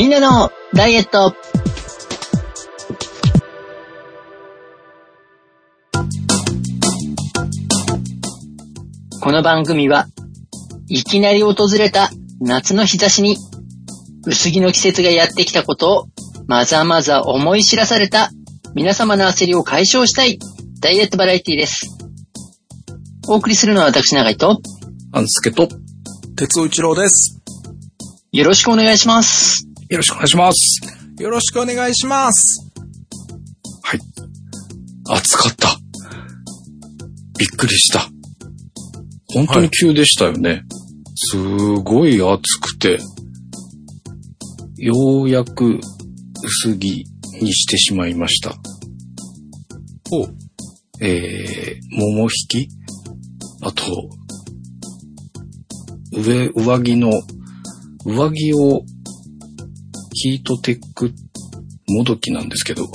みんなのダイエットこの番組は、いきなり訪れた夏の日差しに、薄着の季節がやってきたことを、まざまざ思い知らされた皆様の焦りを解消したいダイエットバラエティです。お送りするのは私長井と、あんすけと、鉄尾一郎です。よろしくお願いします。よろしくお願いします。よろしくお願いします。はい。暑かった。びっくりした。本当に急でしたよね。すごい暑くて、ようやく薄着にしてしまいました。おえー、桃引き？あと、上、上着の、上着をヒートテックもどきなんですけど、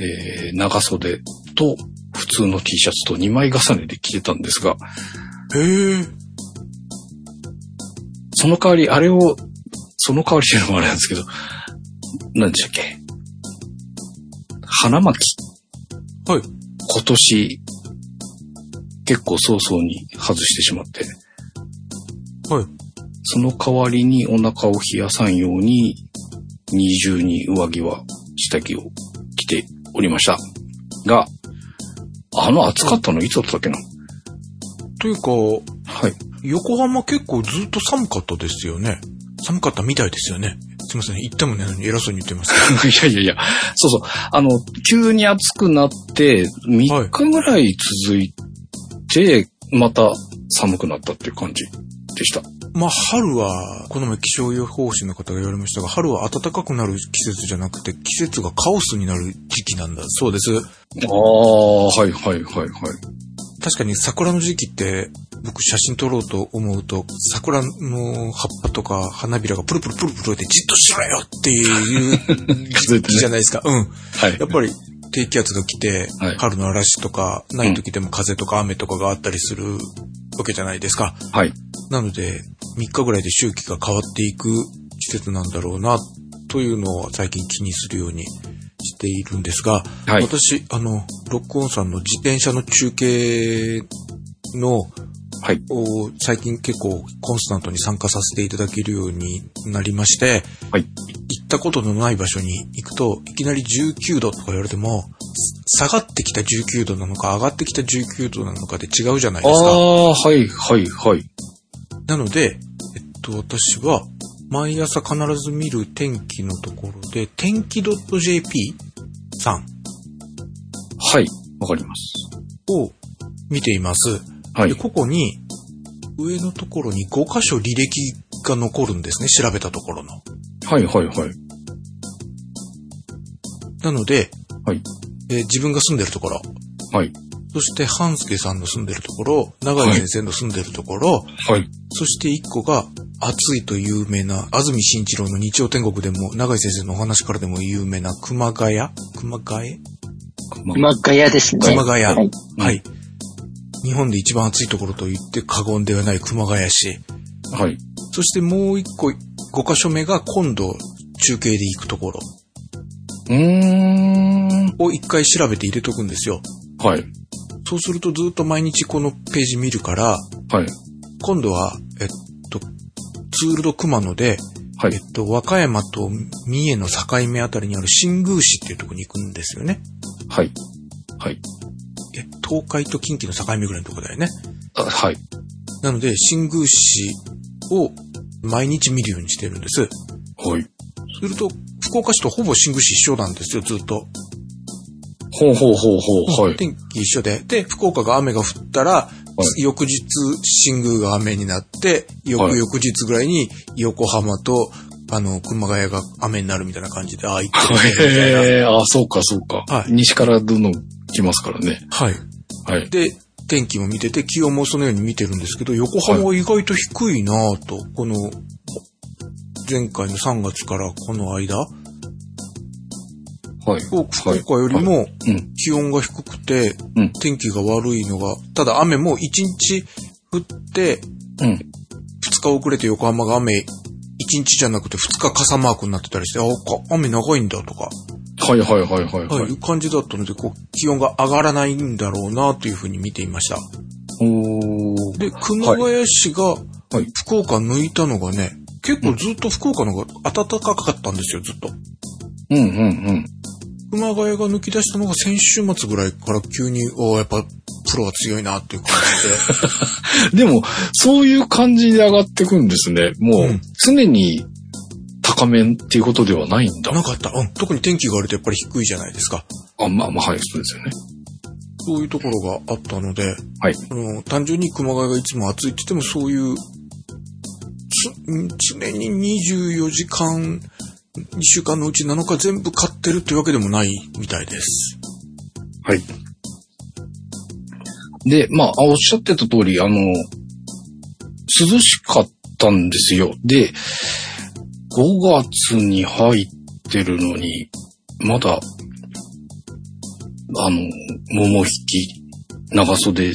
えー、長袖と普通の T シャツと2枚重ねで着てたんですが、へえ。その代わり、あれを、その代わりっていうのもあれなんですけど、何でしたっけ？花巻。はい。今年、結構早々に外してしまって、はい。その代わりにお腹を冷やさんように、二重に上着は、下着を着ておりました。が、あの暑かったのいつだったっけな？というか、はい。横浜結構ずっと寒かったですよね。寒かったみたいですよね。すいません。言ってもね、偉そうに言ってますけ いやいやいや、そうそう。あの、急に暑くなって、3日ぐらい続いて、また寒くなったっていう感じでした。ど。まあ、春は、この前気象予報士の方が言われましたが、春は暖かくなる季節じゃなくて、季節がカオスになる時期なんだそうです。ああ、はいはいはいはい。確かに桜の時期って、僕写真撮ろうと思うと、桜の葉っぱとか花びらがプルプルプルプルってじっとしろよっていう 時期じゃないですか。うん。はい。やっぱり低気圧が来て、はい春の嵐とか、ない時でも風とか雨とかがあったりするわけじゃないですか。はい。なので、3日ぐらいで周期が変わっていく季節なんだろうな、というのを最近気にするようにしているんですが、はい私、あの、ロックオンさんの自転車の中継の、はい。を最近結構コンスタントに参加させていただけるようになりまして、はい。行ったことのない場所に行くと、いきなり19度とか言われても、下がってきた19度なのか、上がってきた19度なのかで違うじゃないあですか。あ、はいはいはい。なので、えっと、私は、毎朝必ず見る天気のところで、天気 .jp さんはい。わかります。を見ています。はいで、。ここに、上のところに5箇所履歴が残るんですね、調べたところの。はいはいはい。なので、はい。えー自分が住んでるところ、はい。そして半助さんの住んでるところ、長井先生の住んでるところ、はい。そして一個が、暑いと有名な、安住紳一郎の日曜天国でも、長井先生のお話からでも有名な熊谷？熊谷？ま熊谷ですね。熊谷。ははいい。日本で一番暑いところと言って過言ではない熊谷市。はい。そしてもう一個、5箇所目が今度中継で行くところうーん。を一回調べて入れとくんですよ。はい。そうするとずっと毎日このページ見るから、はい。今度は、えっと、ツールド熊野で、はいえっ。と、和歌山と三重の境目あたりにある新宮市っていうところに行くんですよね。はい。はい。え、東海と近畿の境目ぐらいのところだよね。あはい。なので、新宮市を毎日見るようにしてるんです。はい。すると、福岡市とほぼ新宮市一緒なんですよ、ずっと。ほうほうほうほう。はい。天気一緒で。で、福岡が雨が降ったら、い翌日、新宮が雨になって、翌はい々日ぐらいに横浜と、あの、熊谷が雨になるみたいな感じで、ああ、行ってみたいな。へえ、あ、そうかそうか。はい西からどんどん来ますからね。はい。はい。で、天気も見てて、気温もそのように見てるんですけど、横浜は意外と低いなぁと、この、前回の3月からこの間、はい。福岡よりもうん。気温が低くて、うん天気が悪いのが、ただ雨も1日降って、うん。2日遅れて横浜が雨1日じゃなくて2日傘マークになってたりして、あ、か雨長いんだとか、はいはいはいはいはい、はい。いう感じだったので、こう、気温が上がらないんだろうなというふうに見ていました。おーで、熊谷市がはい福岡抜いたのがね、結構ずっと福岡の方が暖かかったんですよ、ずっと。うんうんうん。熊谷が抜き出したのが先週末ぐらいから急に、おーやっぱプロは強いなっていう感じで。でも、そういう感じで上がってくんですね。もう、うん常に高めっていうことではないんだ。なかった。うん。特に天気が悪いとやっぱり低いじゃないですか。あ、まあまあ、はい、そうですよね。そういうところがあったので、はい。あの単純に熊谷がいつも暑いって言ってもそういう、つ常に24時間、2週間のうち7日全部買ってるってわけでもないみたいです。はい。で、まあ、あおっしゃってた通り、あの、涼しかったんですよ。で、5月に入ってるのに、まだ、あの、桃引き、長袖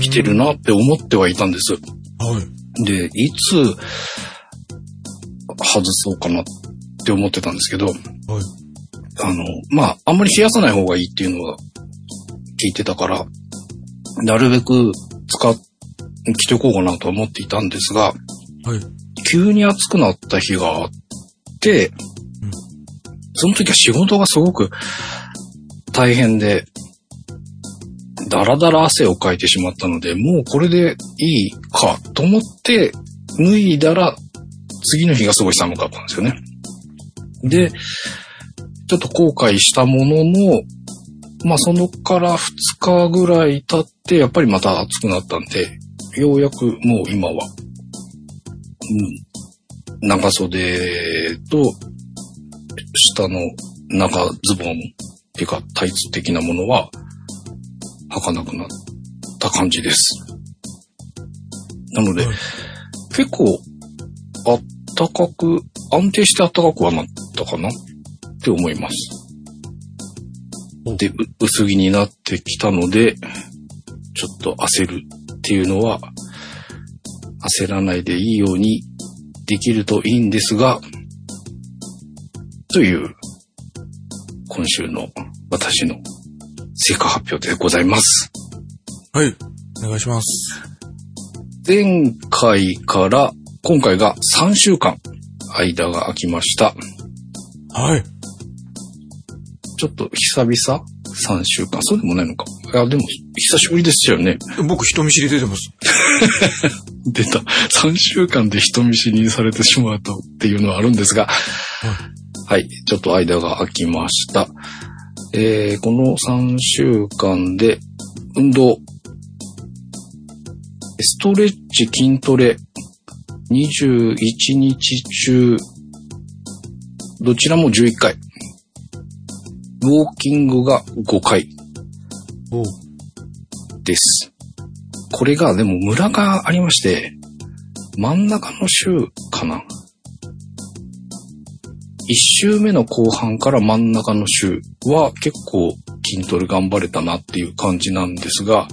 着てるなって思ってはいたんです。はい。で、いつ外そうかなって思ってたんですけど、はい。あの、まあ、あんまり冷やさない方がいいっていうのは聞いてたから、なるべく使っ、着ておこうかなとは思っていたんですが、はい。急に暑くなった日があって、うんその時は仕事がすごく大変で、だらだら汗をかいてしまったので、もうこれでいいかと思って脱いだら、次の日がすごい寒かったんですよね。で、ちょっと後悔したものの、まあそのから2日ぐらい経って、やっぱりまた暑くなったんで、ようやくもう今は、うん、長袖と、下の長ズボンっていうかタイツ的なものは履かなくなった感じです。なので、はい結構あったかく、安定してあったかくはなったかなって思います。おで、う薄着になってきたので、ちょっと焦るっていうのは、焦らないでいいようにできるといいんですが、という、今週の私の成果発表でございます。はい。お願いします。前回から今回が3週間間が空きました。はい。ちょっと久々 ?3 週間。そうでもないのか。いや、でも久しぶりですよね。僕人見知り出てます。出た。3週間で人見知りにされてしまうとっていうのはあるんですが、はい。ちょっと間が空きました。えー、この3週間で運動、ストレッチ、筋トレ、21日中、どちらも11回。ウォーキングが5回です。これがでもムラがありまして、真ん中の週かな。一週目の後半から真ん中の週は結構筋トレ頑張れたなっていう感じなんですが、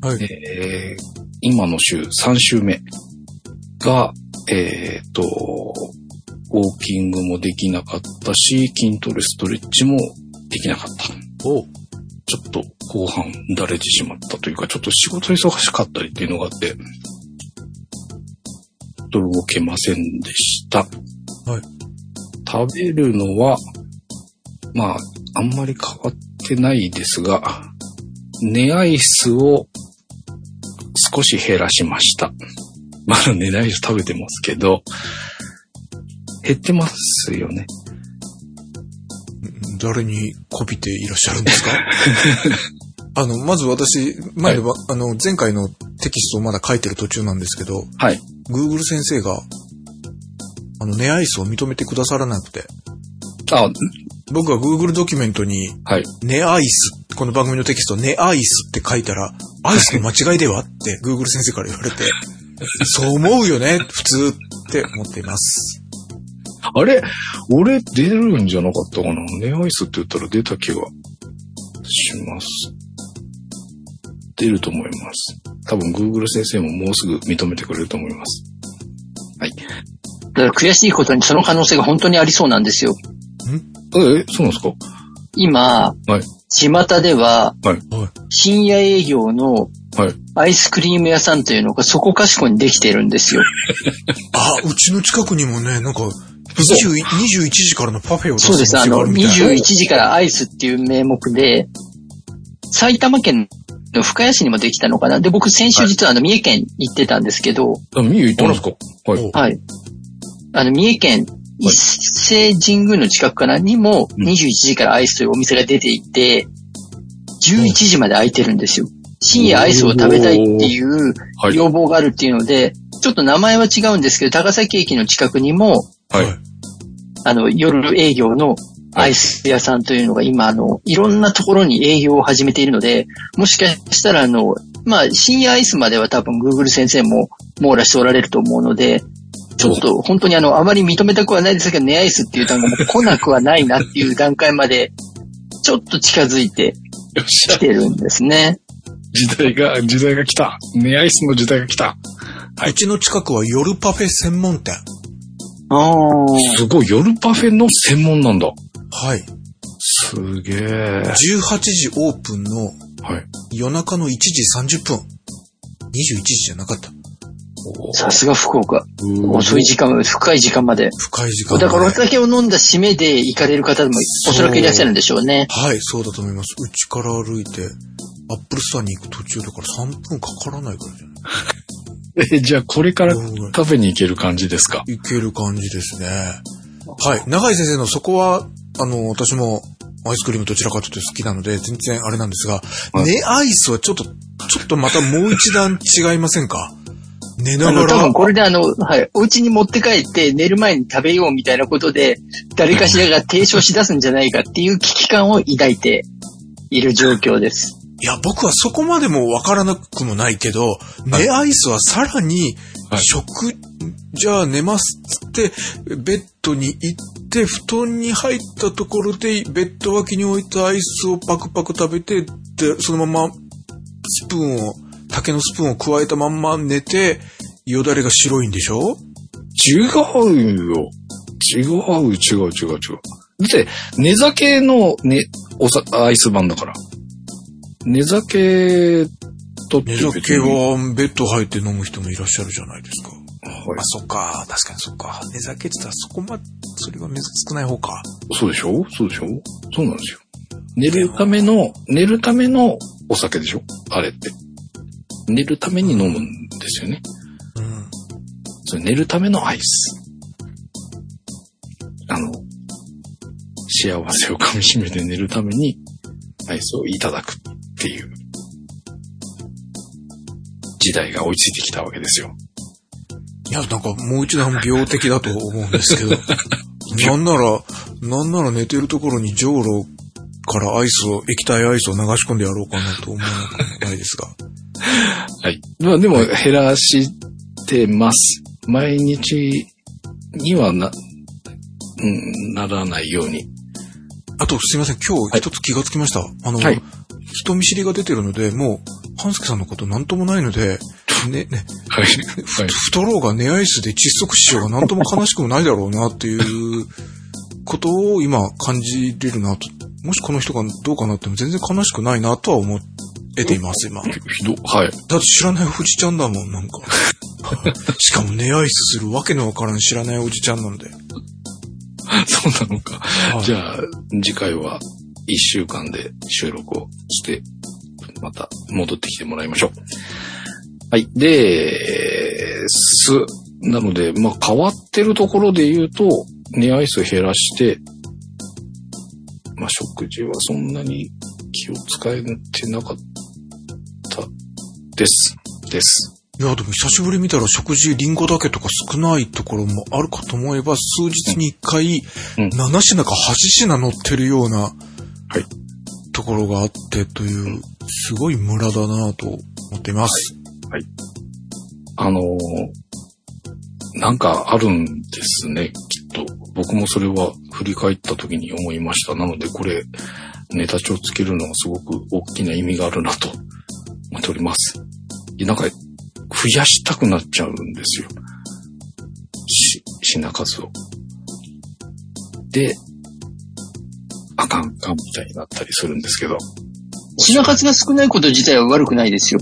はい。えー今の週、3週目が、えーっと、ウォーキングもできなかったし、筋トレ、ストレッチもできなかった。おうちょっと後半だれてしまったというか、ちょっと仕事忙しかったりっていうのがあって、と動けませんでした。はい。食べるのは、まあ、あんまり変わってないですが、寝アイスを少し減らしました。まだ寝アイス食べてますけど、減ってますよね。誰にこびていらっしゃるんですか？あの、まず私、前は、あの、前回のテキストをまだ書いてる途中なんですけど、はい。Google 先生が、あの、ネアイスを認めてくださらなくて、あ、僕が Google ドキュメントに、はい。ネアイス、この番組のテキスト、ネアイスって書いたら、アイスの間違いでは？って Google 先生から言われて、そう思うよね、普通って思っています。あれ？俺出るんじゃなかったかな？ネアイスって言ったら出た気がします。出ると思います。多分 Google 先生ももうすぐ認めてくれると思います。はい。だから悔しいことにその可能性が本当にありそうなんですよ。え、そうなんですか？今、はい。巷では、はい。深夜営業のはい。アイスクリーム屋さんというのがそこかしこにできてるんですよ。あ、うちの近くにもね、なんか、嘘20 21時からのパフェを出すそうです。あの、店がるみたいな21時からアイスっていう名目で、埼玉県の深谷市にもできたのかな。で、僕先週実はあの、三重県行ってたんですけど、あ、見に行ったんですか？はい。おはい。あの、三重県一斉神宮の近くかなにもうん21時からアイスというお店が出ていて、11時まで空いてるんですよ。深夜アイスを食べたいっていうはい。要望があるっていうので、ちょっと名前は違うんですけど、高崎駅の近くにも、はい。あの、夜営業のアイス屋さんというのが今、あの、いろんなところに営業を始めているので、もしかしたら、あの、まあ、深夜アイスまでは多分 Google 先生も網羅しておられると思うので、ちょっと本当にあの、あまり認めたくはないですけど、ネアイスっていう単語も来なくはないなっていう段階まで、ちょっと近づいてき。てるんですね。時代が、時代が来た。ネアイスの時代が来た。うちの近くは夜パフェ専門店。ああ。すごい、夜パフェの専門なんだ。はい。すげえ。18時オープンのはい。夜中の1時30分。21時じゃなかった。さすが福岡。うん遅い時間、深い時間まで。深い時間だからお酒を飲んだ締めで行かれる方もおそらくいらっしゃるんでしょうね。はい、そうだと思います。うちから歩いて、アップルストアに行く途中だから3分かからないからじゃない え、じゃあこれからうん食べに行ける感じですか？いける感じですね。はい。長井先生のそこは、あの、私もアイスクリームどちらかというと好きなので、全然あれなんですが、はいねアイスはちょっと、ちょっとまたもう一段違いませんか？寝ながら。多分、これであの、はい、お家に持って帰って寝る前に食べようみたいなことで、誰かしらが提唱し出すんじゃないかっていう危機感を抱いている状況です。いや、僕はそこまでもわからなくもないけど、寝アイスはさらにはい、食、じゃあ寝ますっつって、ベッドに行って、布団に入ったところで、ベッド脇に置いたアイスをパクパク食べて、で、そのまま、スプーンを、竹のスプーンを加えたまんま寝て、よだれが白いんでしょ？違うよ。違う、違う、違う、違う。だって、寝酒の、ね、おさ、アイス版だから。寝酒と寝酒はベッド入って飲む人もいらっしゃるじゃないですか。はいあ、そっか。確かにそっか。寝酒って言ったらそこまで、それは珍少ない方か。そうでしょ？そうでしょ？そうなんですよ。寝るための、寝るためのお酒でしょ？あれって。寝るために飲むんですよね。うん。それ寝るためのアイス。あの、幸せを噛み締めて寝るためにアイスをいただくっていう時代が追いついてきたわけですよ。いや、なんかもう一段病的だと思うんですけど。なんなら、なんなら寝てるところにじょうろからアイスを、液体アイスを流し込んでやろうかなと思わなないですが。はい。まあでも減らしてます。毎日にはな、うん、ならないように。あと、すいません、今日一つ気がつきました。あの、はい人見知りが出てるので、もう、半助さんのことなんともないので、ね、ね、はい。はい。太ろうが寝アイスで窒息しようがなんとも悲しくもないだろうなっていうことを今感じれるなと。もしこの人がどうかなっても全然悲しくないなとは思えています、今。だってひど、はい。知らないおじちゃんだもん、なんか。しかも寝アイスするわけのわからん知らないおじちゃんなんで。そうなのか。はいじゃあ、次回は一週間で収録をして、また戻ってきてもらいましょう。はい。で、す、なので、まあ、変わってるところで言うと、寝アイス減らして、まあ、食事はそんなに気を使えてなかったです。です。いや、でも久しぶり見たら食事リンゴだけとか少ないところもあるかと思えば、数日に1回、うん7品か8品乗ってるような、はい。ところがあってという、すごい村だなと思っています。あのーなんかあるんですね、きっと。僕もそれは振り返った時に思いました。なのでこれ、ネタ帳つけるのはすごく大きな意味があるなと思っております。なんか、増やしたくなっちゃうんですよ。し品数を。で、あかんかんみたいになったりするんですけど。品数が少ないこと自体は悪くないですよ。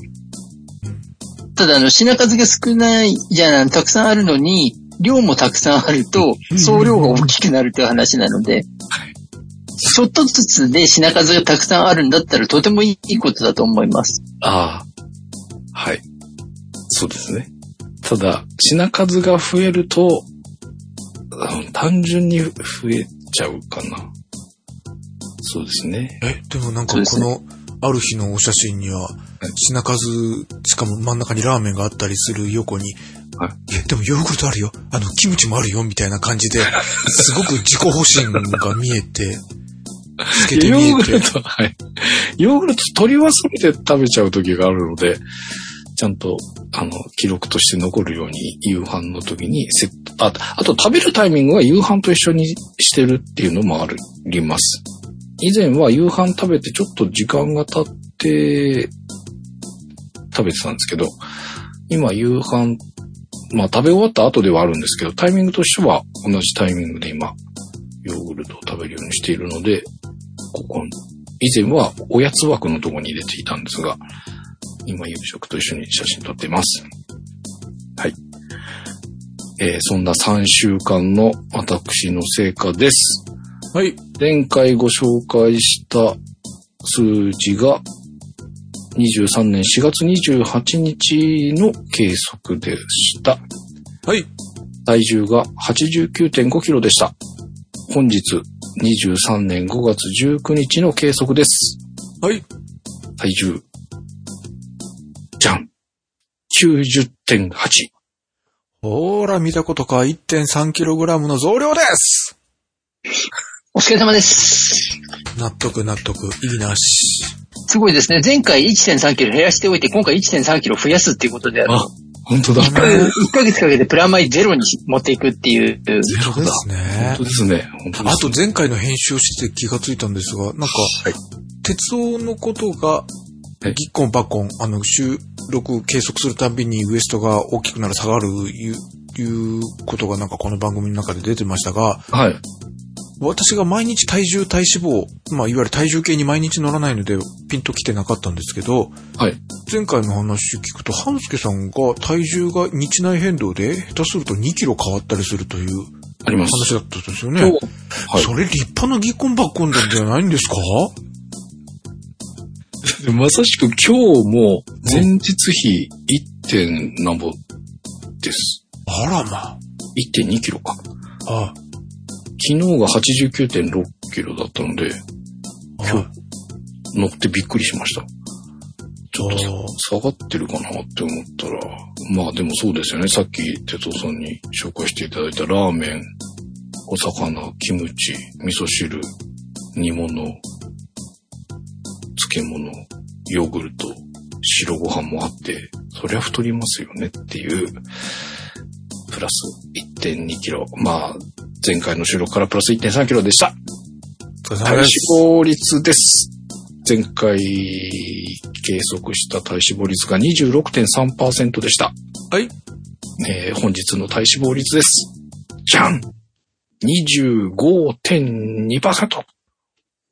ただ、あの、品数が少ないじゃん、たくさんあるのに、量もたくさんあると、総量が大きくなるという話なので、ちょっとずつで品数がたくさんあるんだったらとてもいいことだと思います。ああ。はい。そうですね。ただ、品数が増えると、うん単純に増えちゃうかな。そうですね。え、でもなんかこの、ある日のお写真には、品数、しかも真ん中にラーメンがあったりする横に、はいえ、でもヨーグルトあるよ。あの、キムチもあるよ、みたいな感じで、すごく自己保身が見えて、つけてヨ見えてーグル。ト、はい。ヨーグルト取り忘れて食べちゃう時があるので、ちゃんと、あの、記録として残るように夕飯の時にセット、ああと食べるタイミングは夕飯と一緒にしてるっていうのもあります。以前は夕飯食べてちょっと時間が経って食べてたんですけど、今夕飯、まあ食べ終わった後ではあるんですけど、タイミングとしては同じタイミングで今、ヨーグルトを食べるようにしているので、ここ、以前はおやつ枠のところに入れていたんですが、今夕食と一緒に写真撮っています。はい。えーそんな3週間の私の成果です。はい。前回ご紹介した数字が23年4月28日の計測でした。はい。体重が89.5キロでした。本日23年5月19日の計測です。はい。体重。じゃん。90.8。ほーら、見たことか、1.3kg の増量ですお疲れ様です。納得、納得、意義なし。すごいですね。前回1.3キロ減らしておいて、今回1.3キロ増やすっていうことである。あ、本当だ。1ヶ月かけてプラマイゼロに持っていくっていう。ゼロですね本当。ですね。あと前回の編集をして気がついたんですが、なんか、はい鉄道のことが、はいギッコンバッコン、あの、収録計測するたびにウエストが大きくなる下がるいう、いうことがなんかこの番組の中で出てましたが、はい。私が毎日体重体脂肪、まあいわゆる体重計に毎日乗らないのでピンと来てなかったんですけど、はい。前回の話聞くと、半助さんが体重が日内変動で下手すると2キロ変わったりするというあります。話だったんですよね。はい。それ立派なギッコンバッコンなんじゃないんですか？まさしく今日も前日比 1. 点なんぼです。あらま1.2キロか。あ。昨日が89.6キロだったので、あ今日乗ってびっくりしました。ちょっあと下がってるかなって思ったら、まあでもそうですよね。さっき哲夫さんに紹介していただいたラーメン、お魚、キムチ、味噌汁、煮物、漬物、ヨーグルト、白ご飯もあって、そりゃ太りますよねっていう、プラス1.2キロ。まあ、前回の収録からプラス1.3キロでした。体脂。肪率です。前回計測した体脂肪率が26.3%でした。はい。えー本日の体脂肪率です。じゃん !25.2%!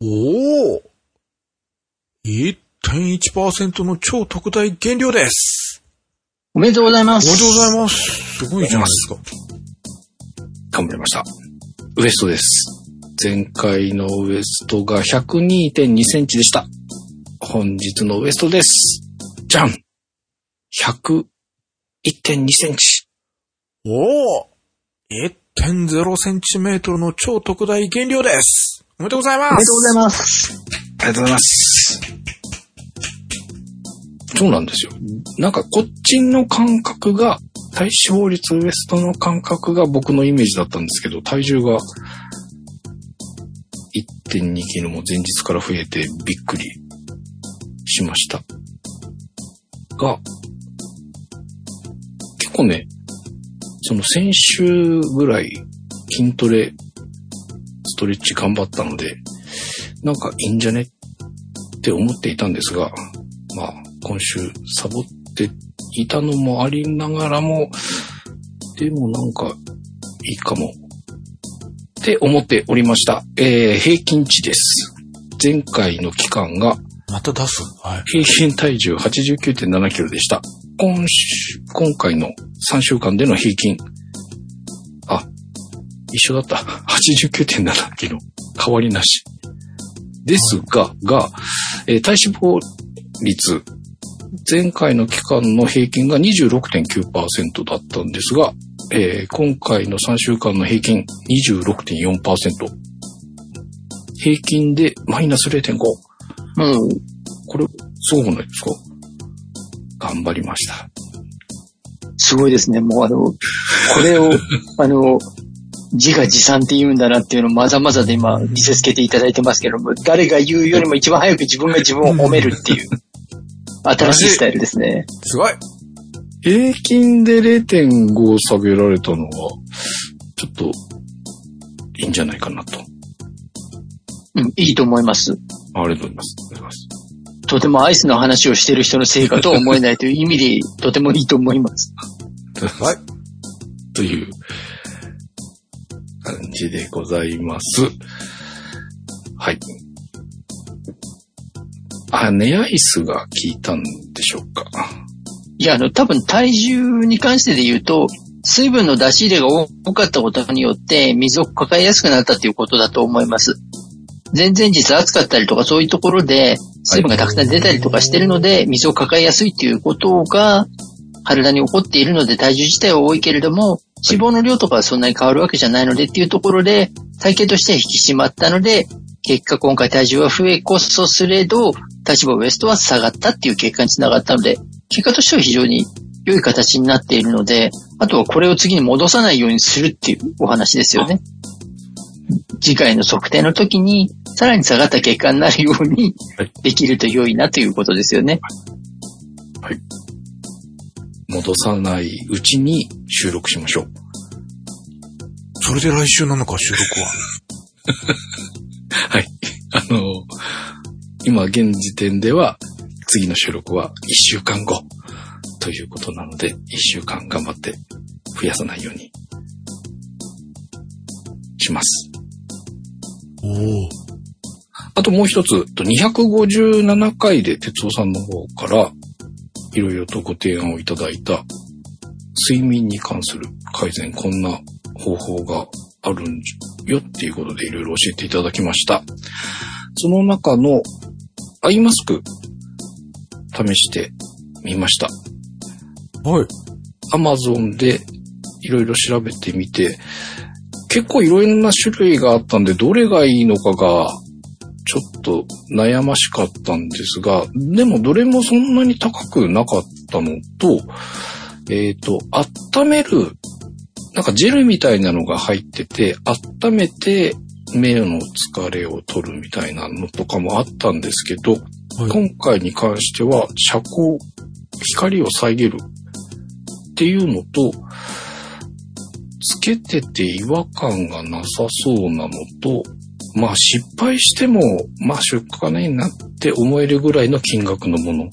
おお !1.1% の超特大減量です。おめでとうございます。おめでとうございます。すごいじゃないですか。頑張りました。ウエストです。前回のウエストが102.2センチでした。本日のウエストです。じゃん !101.2 センチ。おお !1.0 センチメートルの超特大減量です。おめでとうございまおめでとうございます。ありがとうございます。そうなんですよ。なんかこっちの感覚が、体脂肪率ウエストの感覚が僕のイメージだったんですけど、体重が1.2キロも前日から増えてびっくりしました。が、結構ね、その先週ぐらい筋トレ、ストレッチ頑張ったので、なんかいいんじゃねって思っていたんですが、まあ、今週サボっていたのもありながらも、でもなんか、いいかも。って思っておりました。えー、平均値です。前回の期間がまた出す？はい。平均体重89.7キロでした。今週、今回の3週間での平均。あ、一緒だった。89.7キロ。変わりなし。ですが、が、えー体脂肪率、前回の期間の平均が26.9%だったんですが、えー今回の3週間の平均26.4%。平均でマイナス0.5。もう、これ、すごくないですか？頑張りました。すごいですね。もうあの、これを、あの、自画自賛って言うんだなっていうのをまざまざで今見せつけていただいてますけども、誰が言うよりも一番早く自分が自分を褒めるっていう、新しいスタイルですね。すごい平均で0.5下げられたのは、ちょっと、いいんじゃないかなと。うん、いいと思います。ありがとうございます。ありがとうございます。とてもアイスの話をしてる人のせいかとは思えないという意味で、とてもいいと思います。はい。という感じでございます。はい。あ、ネアイスが効いたんでしょうか。いや、あの、多分体重に関してで言うと、水分の出し入れが多かったことによって、水を抱えやすくなったということだと思います。前々日暑かったりとかそういうところで、水分がたくさん出たりとかしてるので、水を抱えやすいということが、体に起こっているので体重自体は多いけれども、脂肪の量とかはそんなに変わるわけじゃないのでっていうところで、体型としては引き締まったので、結果今回体重は増えこそすれど、体脂肪ウエストは下がったっていう結果につながったので、結果としては非常に良い形になっているので、あとはこれを次に戻さないようにするっていうお話ですよね。次回の測定の時に、さらに下がった結果になるようにはいできると良いなということですよね。戻さないうちに収録しましょう。それで来週なのか、収録は。はい。あの、今現時点では、次の収録は1週間後ということなので、1週間頑張って増やさないようにします。おお。あともう一つ、と257回で哲夫さんの方から、いろいろとご提案をいただいた、睡眠に関する改善、こんな方法があるんよっていうことでいろいろ教えていただきました。その中のアイマスク、試してみました。はい。アマゾンでいろいろ調べてみて、結構いろんな種類があったんで、どれがいいのかが、ちょっと悩ましかったんですが、でもどれもそんなに高くなかったのと、えっ、と、温める、なんかジェルみたいなのが入ってて、温めて目の疲れを取るみたいなのとかもあったんですけど、はい。今回に関しては遮光、光を遮るっていうのと、つけてて違和感がなさそうなのと、まあ失敗しても、まあ出荷ねえなって思えるぐらいの金額のもの。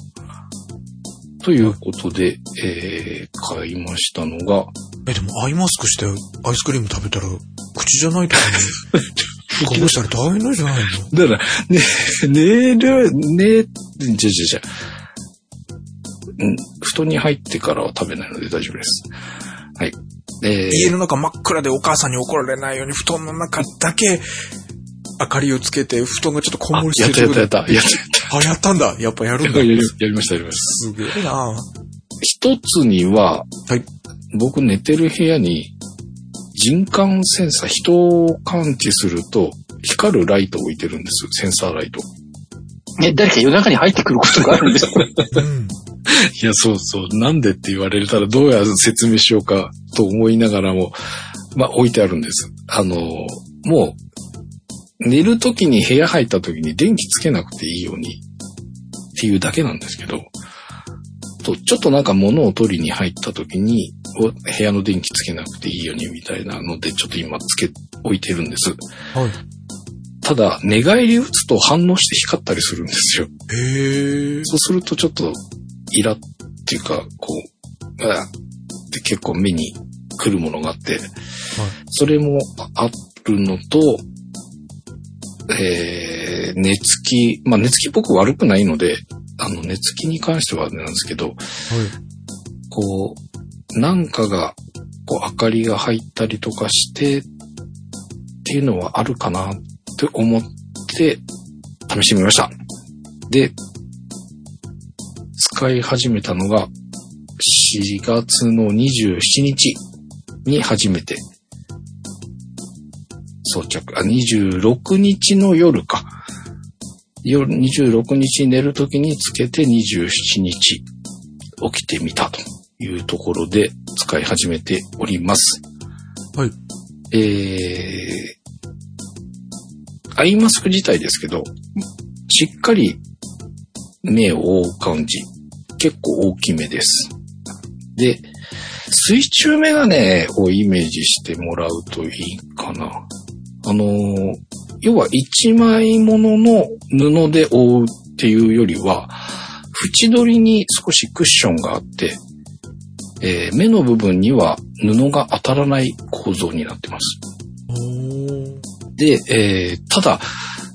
ということで、えー、買いましたのが、え、でもアイマスクしてアイスクリーム食べたら、口じゃないとこに、こぼしたら大変なんじゃないの？だから、ね、寝る、寝、じゃじゃじゃ。うん、布団に入ってからは食べないので大丈夫です。はい。えー家の中真っ暗でお母さんに怒られないように布団の中だけ明かりをつけて布団がちょっとこんもりしやてるったやったやった。やったあ、やったんだ。やっぱやるんだ。やりやりましたやりました。すげえな一つには、はい僕寝てる部屋に人感センサー、人を感知すると光るライトを置いてるんです。センサーライト。え、誰か夜中に入ってくることがあるんですか？うん。いや、そうそう。なんでって言われたらどうやら説明しようかと思いながらも、まあ置いてあるんです。あの、もう、寝るときに部屋入ったときに電気つけなくていいようにっていうだけなんですけど、とちょっとなんか物を取りに入ったときに、お部屋の電気つけなくていいようにみたいなので、ちょっと今つけ、置いてるんです。はい。ただ、寝返り打つと反応して光ったりするんですよ。へえ。そうするとちょっと、イラっていうか、こう、あーって結構目に来るものがあって、それもあるのと、えー、寝つき、まあ寝つき僕悪くないので、あの寝つきに関してはあれなんですけど、はい。こう、なんかが、こう明かりが入ったりとかして、っていうのはあるかなって思って試してみました。で、使い始めたのが4月の27日に初めて装着。あ、26日の夜か。夜、26日に寝るときにつけて27日起きてみたというところで使い始めております。はい。えー、アイマスク自体ですけど、しっかり目を覆う感じ。結構大きめです。で、水中メガネをイメージしてもらうといいかな。あのー要は一枚物の布で覆うっていうよりは、縁取りに少しクッションがあって、えー目の部分には布が当たらない構造になってます。で、えーただ、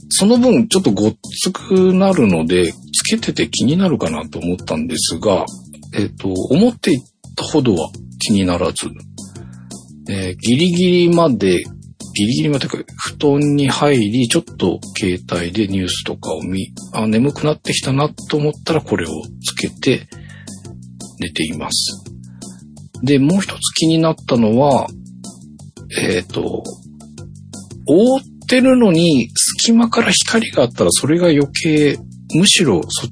その分ちょっとごっつくなるので、つけてて気になるかなと思ったんですが、えっ、と、思っていたほどは気にならず、えーギリギリまで、ギリギリまでか、布団に入り、ちょっと携帯でニュースとかを見、あ、眠くなってきたなと思ったらこれをつけて寝ています。で、もう一つ気になったのは、えっ、と、覆ってるのに隙間から光があったらそれが余計、むしろそ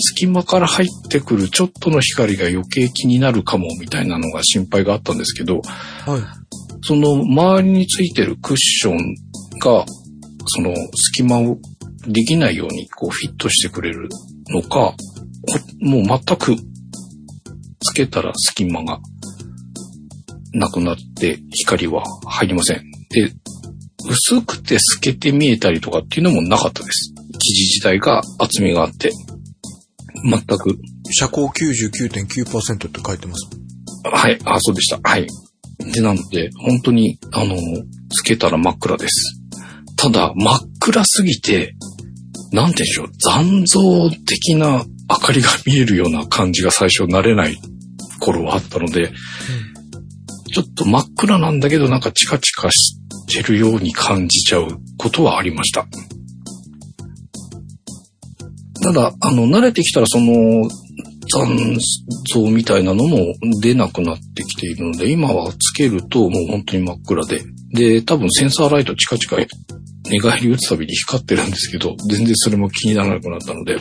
隙間から入ってくるちょっとの光が余計気になるかもみたいなのが心配があったんですけど、はい。その周りについてるクッションが、その隙間をできないようにこうフィットしてくれるのか、こもう全くつけたら隙間がなくなって光は入りません。で、薄くて透けて見えたりとかっていうのもなかったです。生地自体が厚みがあって、全く遮光99.9%って書いてます。はい、あ、そうでした。はい。で、なので、本当に、あの、つけたら真っ暗です。ただ、真っ暗すぎて、なんて言うんでしょう、残像的な明かりが見えるような感じが最初慣れない頃はあったので、ちょっと真っ暗なんだけど、なんかチカチカしてるように感じちゃうことはありました。ただ、あの、慣れてきたらその残像みたいなのも出なくなってきているので、今はつけるともう本当に真っ暗で、で、多分センサーライトチカチカ寝返り打つたびに光ってるんですけど、全然それも気にならなくなったので、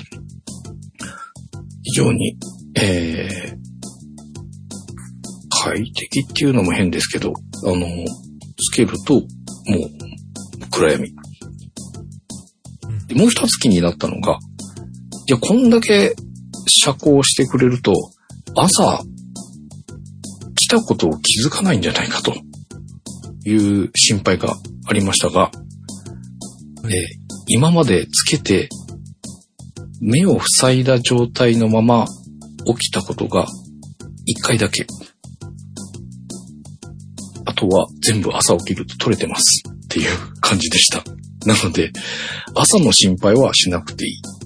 非常に、えー、快適っていうのも変ですけど、あの、つけるともう暗闇。でもう一つ気になったのが、いや、こんだけ遮光してくれると、朝、来たことを気づかないんじゃないかという心配がありましたが、えー今までつけて、目を塞いだ状態のまま起きたことが一回だけ。あとは全部朝起きると取れてますっていう感じでした。なので、朝の心配はしなくていい。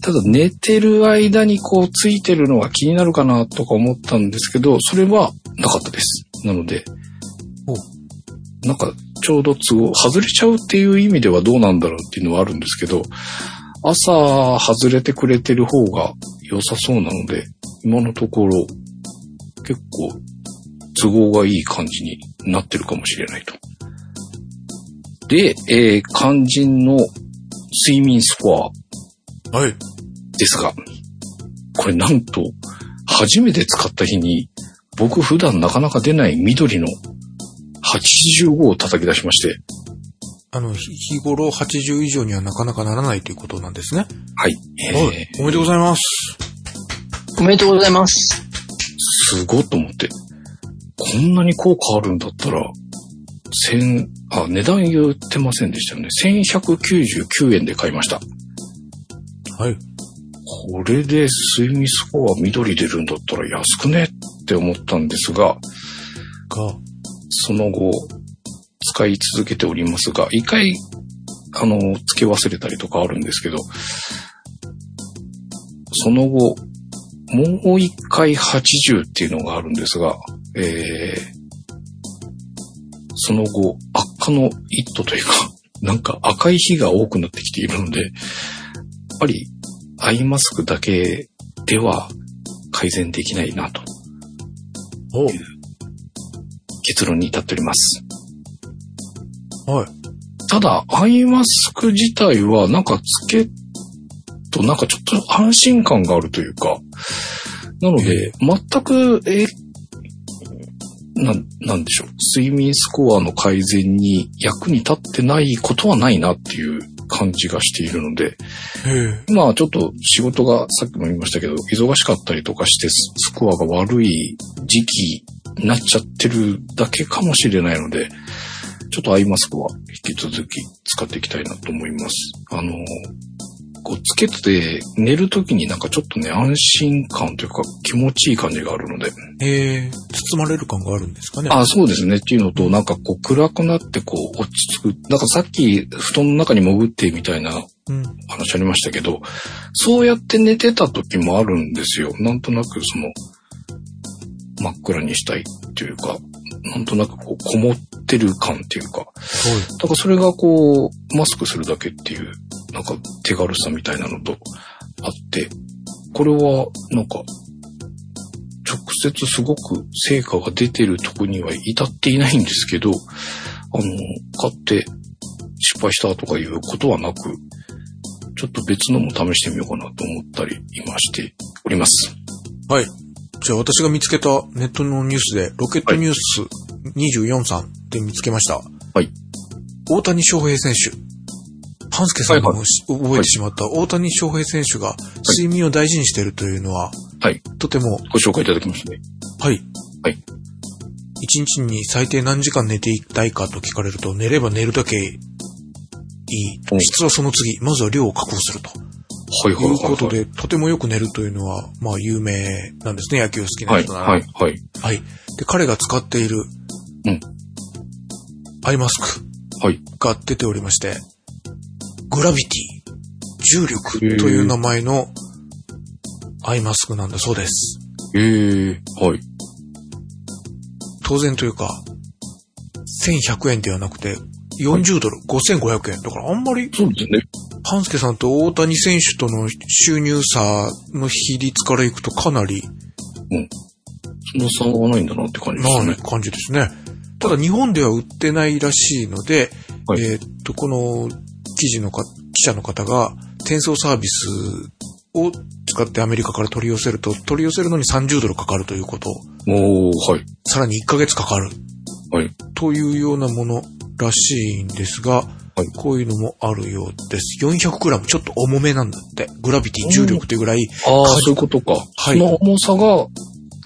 ただ寝てる間にこうついてるのが気になるかなとか思ったんですけど、それはなかったです。なのでお、なんかちょうど都合、外れちゃうっていう意味ではどうなんだろうっていうのはあるんですけど、朝外れてくれてる方が良さそうなので、今のところ結構都合がいい感じになってるかもしれないと。で、えー肝心の睡眠スコアはい。ですが、これなんと、初めて使った日に、僕普段なかなか出ない緑の85を叩き出しまして、あの、日日頃80以上にはなかなかならないということなんですね。はい。えーはい。おめでとうございます。おめでとうございます。すごいと思って、こんなに効果あるんだったら、千、あ、値段言ってませんでしたよね。1199円で買いました。はい。これで睡眠スコア緑出るんだったら安くねって思ったんですが、が、その後、使い続けておりますが、一回、あの、付け忘れたりとかあるんですけど、その後、もう一回80っていうのがあるんですが、えー、その後、悪化の一途というか、なんか赤い日が多くなってきているので、ぱりアイマスクだけでは改善できないなとお結論に至っております。はい。ただ、アイマスク自体はなんかつけとなんかちょっと安心感があるというか、なので、全く、え、なん、なんでしょう。睡眠スコアの改善に役に立ってないことはないなっていう感じがしているので。まあちょっと仕事がさっきも言いましたけど、忙しかったりとかしてススコアが悪い時期になっちゃってるだけかもしれないので、ちょっとアイマスクは引き続き使っていきたいなと思います。あの、こうつけて寝るときになんかちょっとね、安心感というか気持ちいい感じがあるので、へえ。包まれる感があるんですかね。あそうですねっていうのと、なんかこう暗くなってこう落ち着く。なんかさっき布団の中に潜ってみたいなうん。話ありましたけど、そうやって寝てた時もあるんですよ。なんとなくその、真っ暗にしたいっていうか、なんとなくこう、こもってる感っていうか、だからそれがこう、マスクするだけっていう、なんか手軽さみたいなのとあって、これはなんか、直接すごく成果が出てるとこには至っていないんですけど、あの、買って失敗したとかいうことはなく、ちょっと別のも試してみようかなと思ったり今しております。はい。じゃあ私が見つけたネットのニュースで、ロケットニュース24さんで見つけました。はい。大谷翔平選手。パンスケさんはいはもし覚えてしまった大谷翔平選手が睡眠を大事にしているというのは、はい。とても、ご紹介いただきましたね。はい。はい。一日に最低何時間寝ていたいかと聞かれると、寝れば寝るだけいい。うん質はその次、まずは量を確保すると。はいはいはい、はい。いうことで、とてもよく寝るというのは、まあ有名なんですね、野球好きなはい、人なら。はい、はい。はい。で、彼が使っている、うんアイマスクはい。が出ておりまして、グラビティ、重力という名前のアイマスクなんだそうです。ええはい。当然というか、1100円ではなくて、40ドル、5500円。だからあんまり、そうですね。パンスケさんと大谷選手との収入差の比率からいくとかなりその差はないんだなって感じですね。な感じですね。ただ日本では売ってないらしいので、はいえーっと、この記事のか記者の方が転送サービスを使ってアメリカから取り寄せると、取り寄せるのに30ドルかかるということ、おー、はい。さらに1ヶ月かかるはい。というようなものらしいんですが、はいこういうのもあるようです。400g、ちょっと重めなんだって。グラビティ、重力というぐらい、ああ、そういうことか。はいその重さが、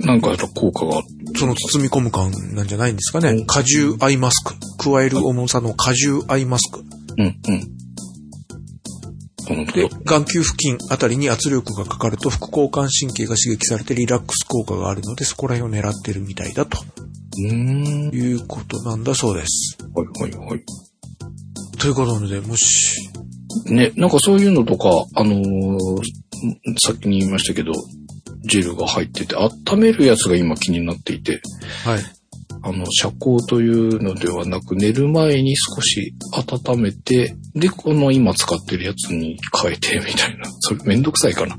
なんかやっぱ効果がある。その包み込む感なんじゃないんですかね。うん荷重アイマスク。加える重さの荷重アイマスク。うん、うん。本当でだ。、眼球付近あたりに圧力がかかると副交感神経が刺激されてリラックス効果があるので、そこら辺を狙ってるみたいだとうーん。いうことなんだそうです。はい、はい、はい。ということなので、もし、ね、なんかそういうのとか、あのーさっきに言いましたけど、ジェルが入ってて、温めるやつが今気になっていて、はい。あの、遮光というのではなく、寝る前に少し温めて、で、この今使ってるやつに変えて、みたいな。それめんどくさいかなっ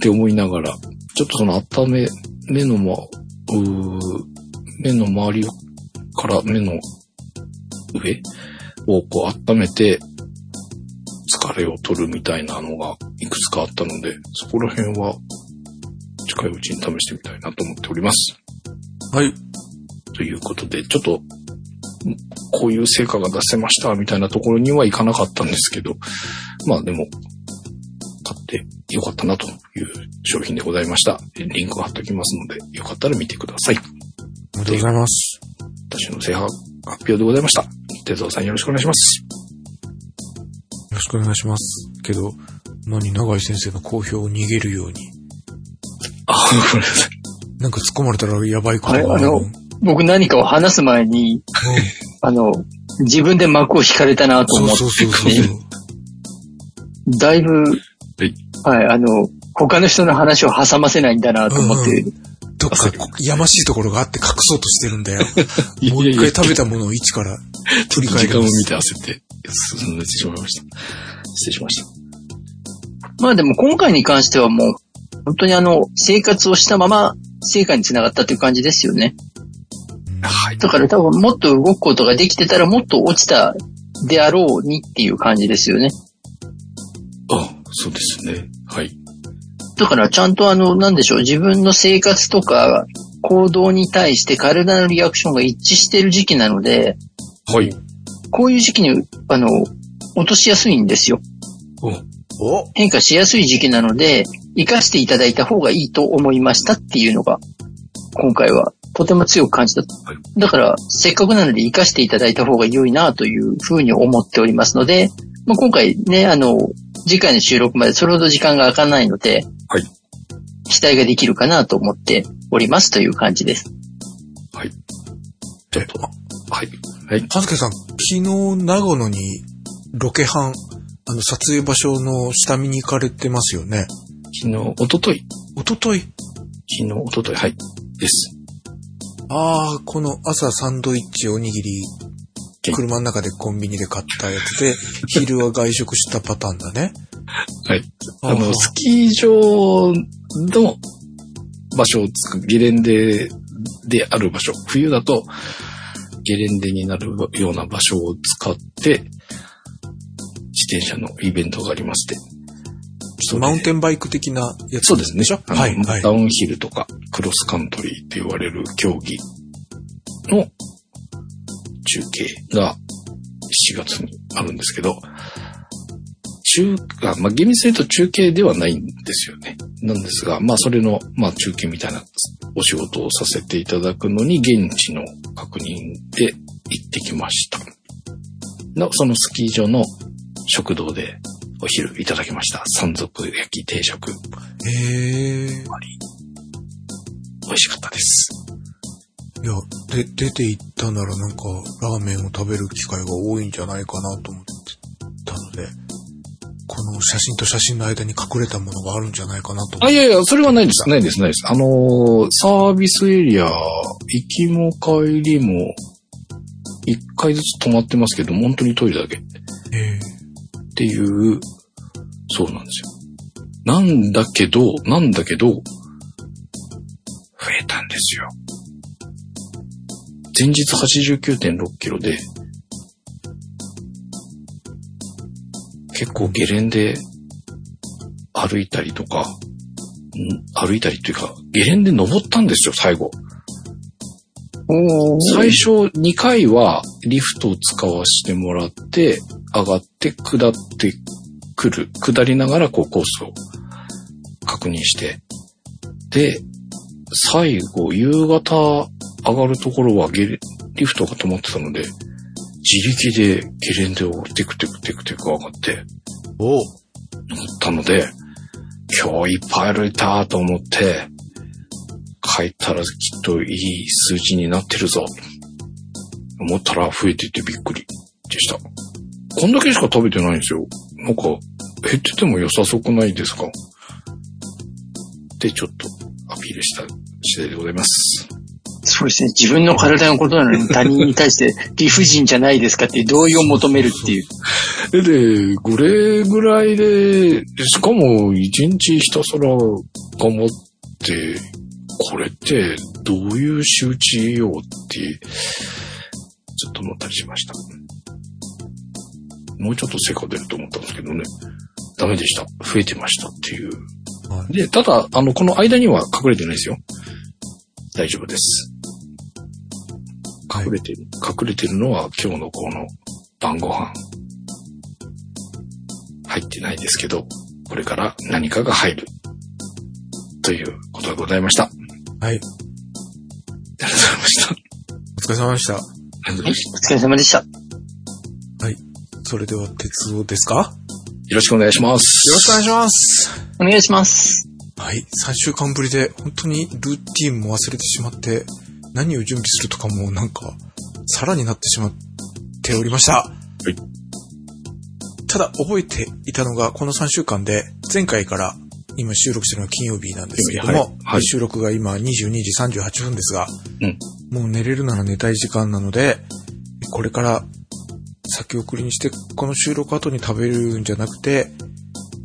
て思いながら、ちょっとその温め、目のま、うー目の周りから目の上をこう温めて、疲れを取るみたいなのがいくつかあったので、そこら辺は近いうちに試してみたいなと思っております。はい。ということで、ちょっと、こういう成果が出せました、みたいなところにはいかなかったんですけど、まあでも、買ってよかったなという商品でございました。リンクを貼っておきますので、よかったら見てください。おめでとうございます。私の制覇発表でございました。手蔵さんよろしくお願いします。よろしくお願いします。けど、何、長井先生の好評を逃げるように。あ、ごめんなさい。なんか突っ込まれたらやばいことあれあの僕何かを話す前に、あの、自分で幕を引かれたなと思って、そうそうそうそう。だいぶ、はいはい、あの、他の人の話を挟ませないんだなと思って、うどっかやましいところがあって隠そうとしてるんだよ。いやいやもう一回食べたものを一からちょっと振り返ります。時間を見て焦って進めてしまいました。失礼しました。まあでも今回に関してはもう、本当にあの、生活をしたまま成果につながったっていう感じですよね。はい。だから多分もっと動くことができてたらもっと落ちたであろうにっていう感じですよね。あ、そうですね。はい。だからちゃんとあの、なんでしょう、自分の生活とか行動に対して体のリアクションが一致している時期なので、はい。こういう時期に、あの、落としやすいんですよ。お？変化しやすい時期なので、活かしていただいた方がいいと思いましたっていうのが、今回はとても強く感じた。はいだから、せっかくなので活かしていただいた方が良いなというふうに思っておりますので、まあ、今回ね、あの、次回の収録までそれほど時間が空かないので、はい。期待ができるかなと思っておりますという感じです。はい。ちょっと、はい。はい。はずけさん、昨日長野にロケハン、あの撮影場所の下見に行かれてますよね。昨日、おととい。おととい。昨日、おととい。はい。です。ああ、この朝サンドイッチおにぎり、はい車の中でコンビニで買ったやつで、昼は外食したパターンだね。はい。あの、スキー場の場所をつく、ゲレンデである場所。冬だと、ゲレンデになるような場所を使って、自転車のイベントがありまして。マウンテンバイク的なやつそうですね。はいダ。ウンヒルとか、クロスカントリーって言われる競技の中継が4月にあるんですけど、中、あまあ、厳密に言うと中継ではないんですよね。なんですが、まあ、それの、まあ、中継みたいなお仕事をさせていただくのに、現地の確認で行ってきました。の、そのスキー場の食堂でお昼いただきました。山賊焼き定食。へえ。美味しかったです。いや、で、出て行ったならなんか、ラーメンを食べる機会が多いんじゃないかなと思ってたので、この写真と写真の間に隠れたものがあるんじゃないかなと思あ。いやいや、それはないです。ないです、ないです。あのーサービスエリア、行きも帰りも、一回ずつ止まってますけど、本当にトイレだけ。ていう、そうなんですよ。なんだけど、なんだけど、増えたんですよ。前日89.6キロで、結構ゲレンデ歩いたりとか、ん歩いたりっていうか、ゲレンデ登ったんですよ、最後。お最初2回はリフトを使わせてもらって、上がって下ってくる。下りながらこうコースを確認して。で、最後、夕方上がるところはゲレリフトが止まってたので、自力でゲレンデをテクテクテクテク上がって、お思ったので、今日いっぱい歩いたと思って、帰ったらきっといい数字になってるぞ。思ったら増えていてびっくりでした。こんだけしか食べてないんですよ。なんか、減ってても良さそうくないですか？で、ちょっとアピールした次第でございます。そうですね。自分の体のことなのに他人に対して 理不尽じゃないですかっていう同意を求めるっていう。で、これぐらいで、しかも一日ひたすら頑張って、これってどういう仕打ちよって、ちょっと思ったりしました。もうちょっと成果出ると思ったんですけどね。ダメでした。増えてましたっていう。はいで、ただ、あの、この間には隠れてないですよ。大丈夫です。はい隠れてる、隠れてるのは今日のこの晩ご飯。入ってないですけど、これから何かが入る。ということがございました。ありはい。がとうございました。お疲れ様でした。お疲れ様でした。それでは、鉄道ですか？よろしくお願いします。ろしくお願いします。お願いします。はい。3週間ぶりで、本当にルーティンも忘れてしまって、何を準備するとかもなんか、さらになってしまっておりました。いただ、覚えていたのが、この3週間で、前回から、今収録してるのは金曜日なんですけども、はいはい収録が今22時38分ですが、うんもう寝れるなら寝たい時間なので、これから先送りにして、この収録後に食べるんじゃなくて、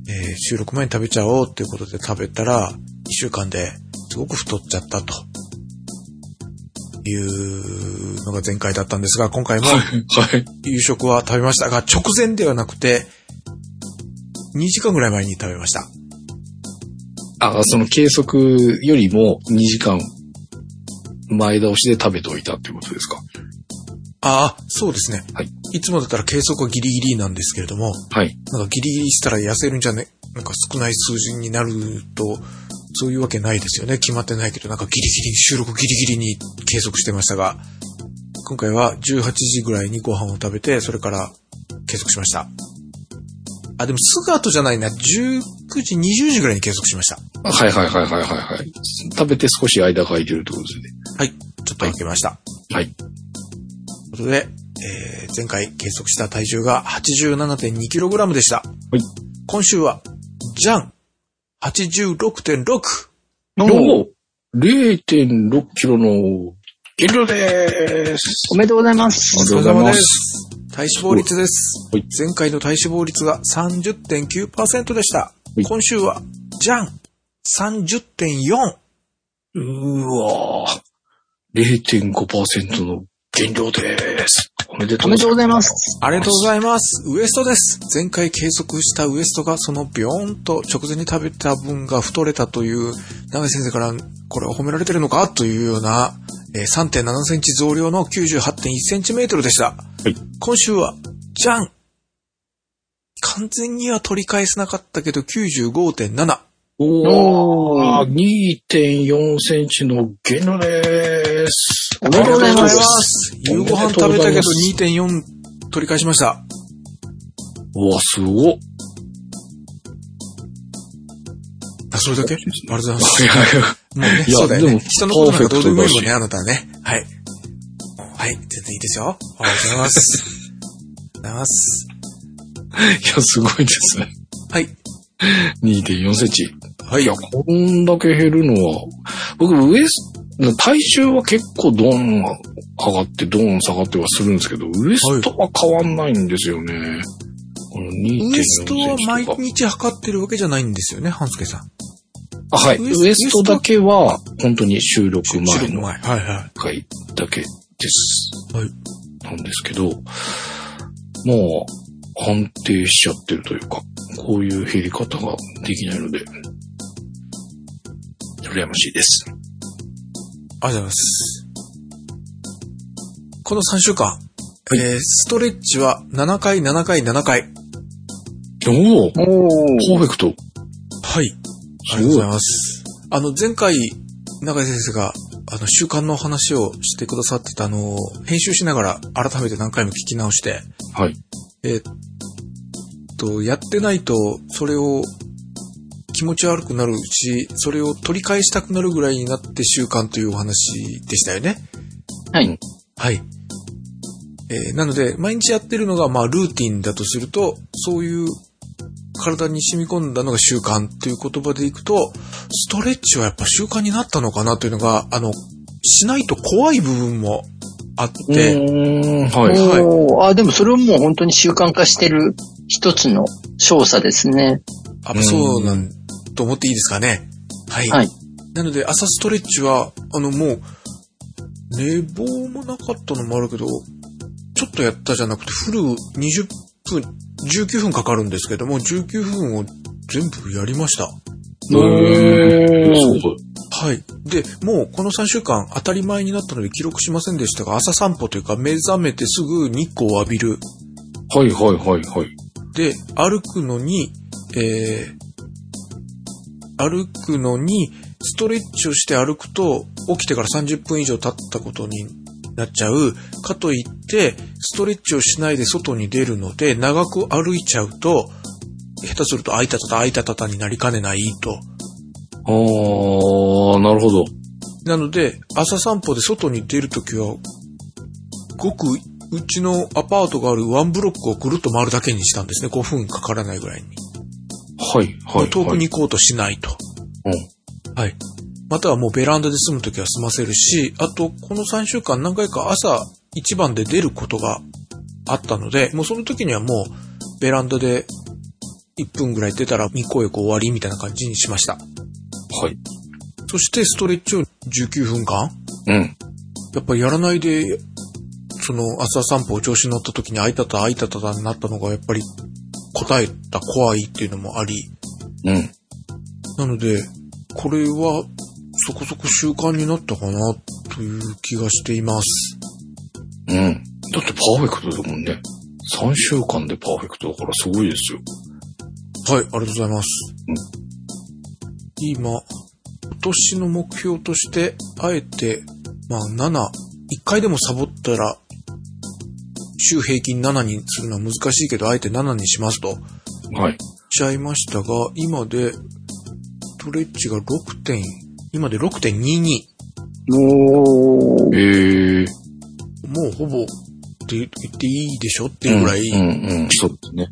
えー収録前に食べちゃおうっていうことで食べたら、1週間ですごく太っちゃったと。いうのが前回だったんですが、今回もはい。夕食は食べましたが、直前ではなくて、2時間ぐらい前に食べました。あ、その計測よりも2時間前倒しで食べておいたっていうことですか？ああ、そうですね。はい。いつもだったら計測はギリギリなんですけれども、はい。なんかギリギリしたら痩せるんじゃね、なんか少ない数字になると、そういうわけないですよね。決まってないけど、なんかギリギリ、収録ギリギリに計測してましたが、今回は18時ぐらいにご飯を食べて、それから計測しました。あ、でもすぐ後じゃないな。19時、20時ぐらいに計測しました。はいはいはいはいはいはい。食べて少し間が空いてるってことですね。はい。ちょっと開けました。はい。ということで、えー前回計測した体重が 87.2kg でした。はい。今週は、じゃん !86.6! おー0.6キロの減量でーす。おめでとうございます。ありがとうございます。体脂肪率です。はい前回の体脂肪率が30.9%でした。い今週は、じゃん !30.4! うーわー。0.5%の減量でーす。おめでとうございます。ありがとうございます。ウエストです。前回計測したウエストがそのビヨーンと直前に食べた分が太れたという、長井先生からこれは褒められてるのかというような、えー3.7センチ増量の98.1センチメートルでした。はい。今週は、じゃん完全には取り返せなかったけど95.7。おー。2.4センチの減量でーす。おめでとうございます。す。夕ご飯食べたけど2.4取り返しました。うわ、すごっ。あ、それだけ？ありがとうございます。いやもうね、そうだよねでも。人のことなんかどうでもいいもんね、あなたはね。はい。はい、全然いいですよ。ありがとうございます。ありがとうございます。いや、すごいですね。はい。2.4センチ。はい。いや、こんだけ減るのは、僕、ウエスト、体重は結構ドン上がって、ドン下がってはするんですけど、ウエストは変わんないんですよね。この2.4ウエストは毎。日測ってるわけじゃないんですよね、半助さん。あはい。ウエストだけは、本当に収録前の収録前。はいは回だけです。はい。なんですけど、もう安定しちゃってるというか、こういう減り方ができないので、羨ましいです。い。ありがとうございます。この3週間、えー、ストレッチは7回、7回、7回。おおおパーフェクト。はい。ありがとうございます。あの、前回、中井先生が、あの、習慣の話をしてくださってたのを、編集しながら改めて何回も聞き直して、はい。えーっと、やってないと、それを気持ち悪くなるし、それを取り返したくなるぐらいになって習慣というお話でしたよね。はい。はい。えーなので、毎日やってるのが、まあ、ルーティンだとすると、そういう体に染み込んだのが習慣という言葉でいくと、ストレッチはやっぱ習慣になったのかなというのが、あの、しないと怖い部分もあっうて、はい。はいあ、でもそれをもう本当に習慣化してる一つの少佐ですね。あそうなんと思っていいですかね？はい。はい。なので、朝ストレッチは、あの、もう、寝坊もなかったのもあるけど、ちょっとやったじゃなくて、フル20分、19分かかるんですけども、19分を全部やりました。へーすごい。はい。で、もうこの3週間当たり前になったので記録しませんでしたが、朝散歩というか目覚めてすぐ日光を浴びる。はいはいはいはい。で、歩くのに、えー、歩くのに、ストレッチをして歩くと、起きてから30分以上経ったことになっちゃう。かといって、ストレッチをしないで外に出るので、長く歩いちゃうと、下手すると、あいたたた、あいたたたになりかねないと。あー、なるほど。なので、朝散歩で外に出るときは、ごく、うちのアパートがあるワンブロックをぐるっと回るだけにしたんですね。5分かからないぐらいに。はい、はい。遠くにはい行こうとしないと。うん。はい。またはもうベランダで住むときは済ませるし、あと、この3週間何回か朝一番で出ることがあったので、もうその時にはもうベランダで1分ぐらい出たら日光浴終わりみたいな感じにしました。はい。そしてストレッチを19分間？うん。やっぱりやらないで、その朝散歩を調子に乗った時にあいたたあいたただになったのがやっぱり答えた怖いっていうのもあり、うん。なので、これはそこそこ習慣になったかなという気がしています。うん。だってパーフェクトだもんね。3週間でパーフェクトだからすごいですよ。はい、ありがとうございます。今、今年の目標として、あえて、まあ7、1回でもサボったら、週平均7にするのは難しいけど、あえて7にしますと。はい。ちゃいましたが、今で、ストレッチが6点、今で6.22。おー。ええもうほぼ、って言っていいでしょっていうぐらい、うん、うん、そうですね。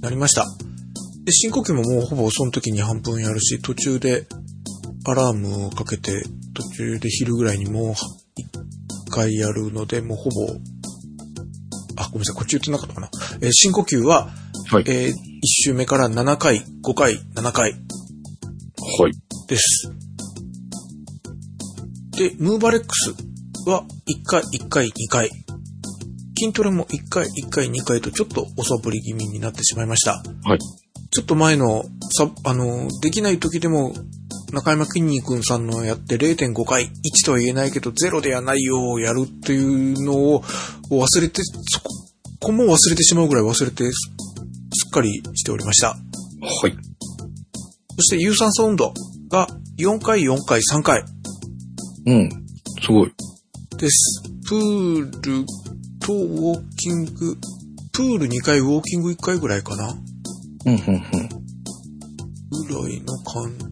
なりました。で、深呼吸ももうほぼその時に半分やるし、途中でアラームをかけて、途中で昼ぐらいにもう一回やるので、もうほぼ、あ、ごめんなさい、こっち言ってなかったかな。えー深呼吸は、はい。え1周目から7回、5回、7回はい。です。で、ムーバレックスは1回、1回、2回。筋トレも1回、1回、2回とちょっとおさぶり気味になってしまいました。はい。ちょっと前の、さ、あの、できない時でも、中山きんに君さんのやって0.5回、1とは言えないけど0ではないよをやるっていうのを忘れて、そこ、も忘れてしまうぐらい忘れてす、すっかりしておりました。はい。そして有酸素運動が4回、4回、3回うん。すごい。です。プールとウォーキング、プール2回、ウォーキング1回ぐらいかなうん、うん、うん。ぐらいの感じ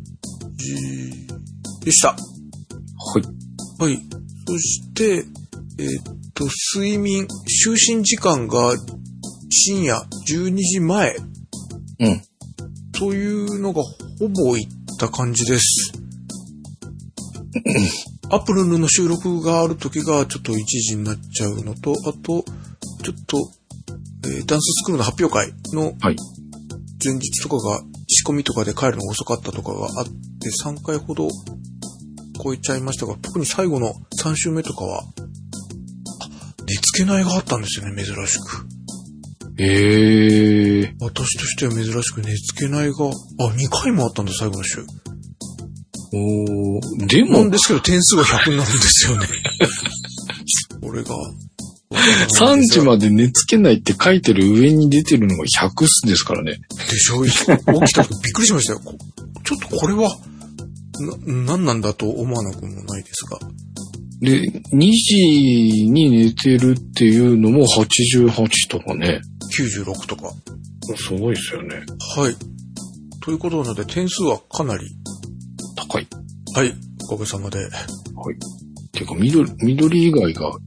でした。はい。はい。そして、えーっと、睡眠、就寝時間が深夜12時前。うん。というのがほぼいった感じです。アップルの収録がある時がちょっと1時になっちゃうのと、あと、ちょっと、えーダンススクールの発表会のはい。前日とかが仕込みとかで帰るのが遅かったとかがあって3回ほど超えちゃいましたが、特に最後の3週目とかは、あ寝つけないがあったんですよね、珍しく。ええ私としては珍しく寝つけないが、あ、2回もあったんだ、最後の週。おーでもなん、ですけど点数が100になるんですよね。これが。3時まで寝つけないって書いてる上に出てるのが100すですからね。でしょ？起きた時びっくりしましたよ。こちょっとこれは、な、何なんだと思わなくもないですが。で、2時に寝てるっていうのも88とかね。96とか。すごいですよね。はい。ということなので点数はかなり、高い。はい、おかげさまで。はい。てか、緑、緑以外が1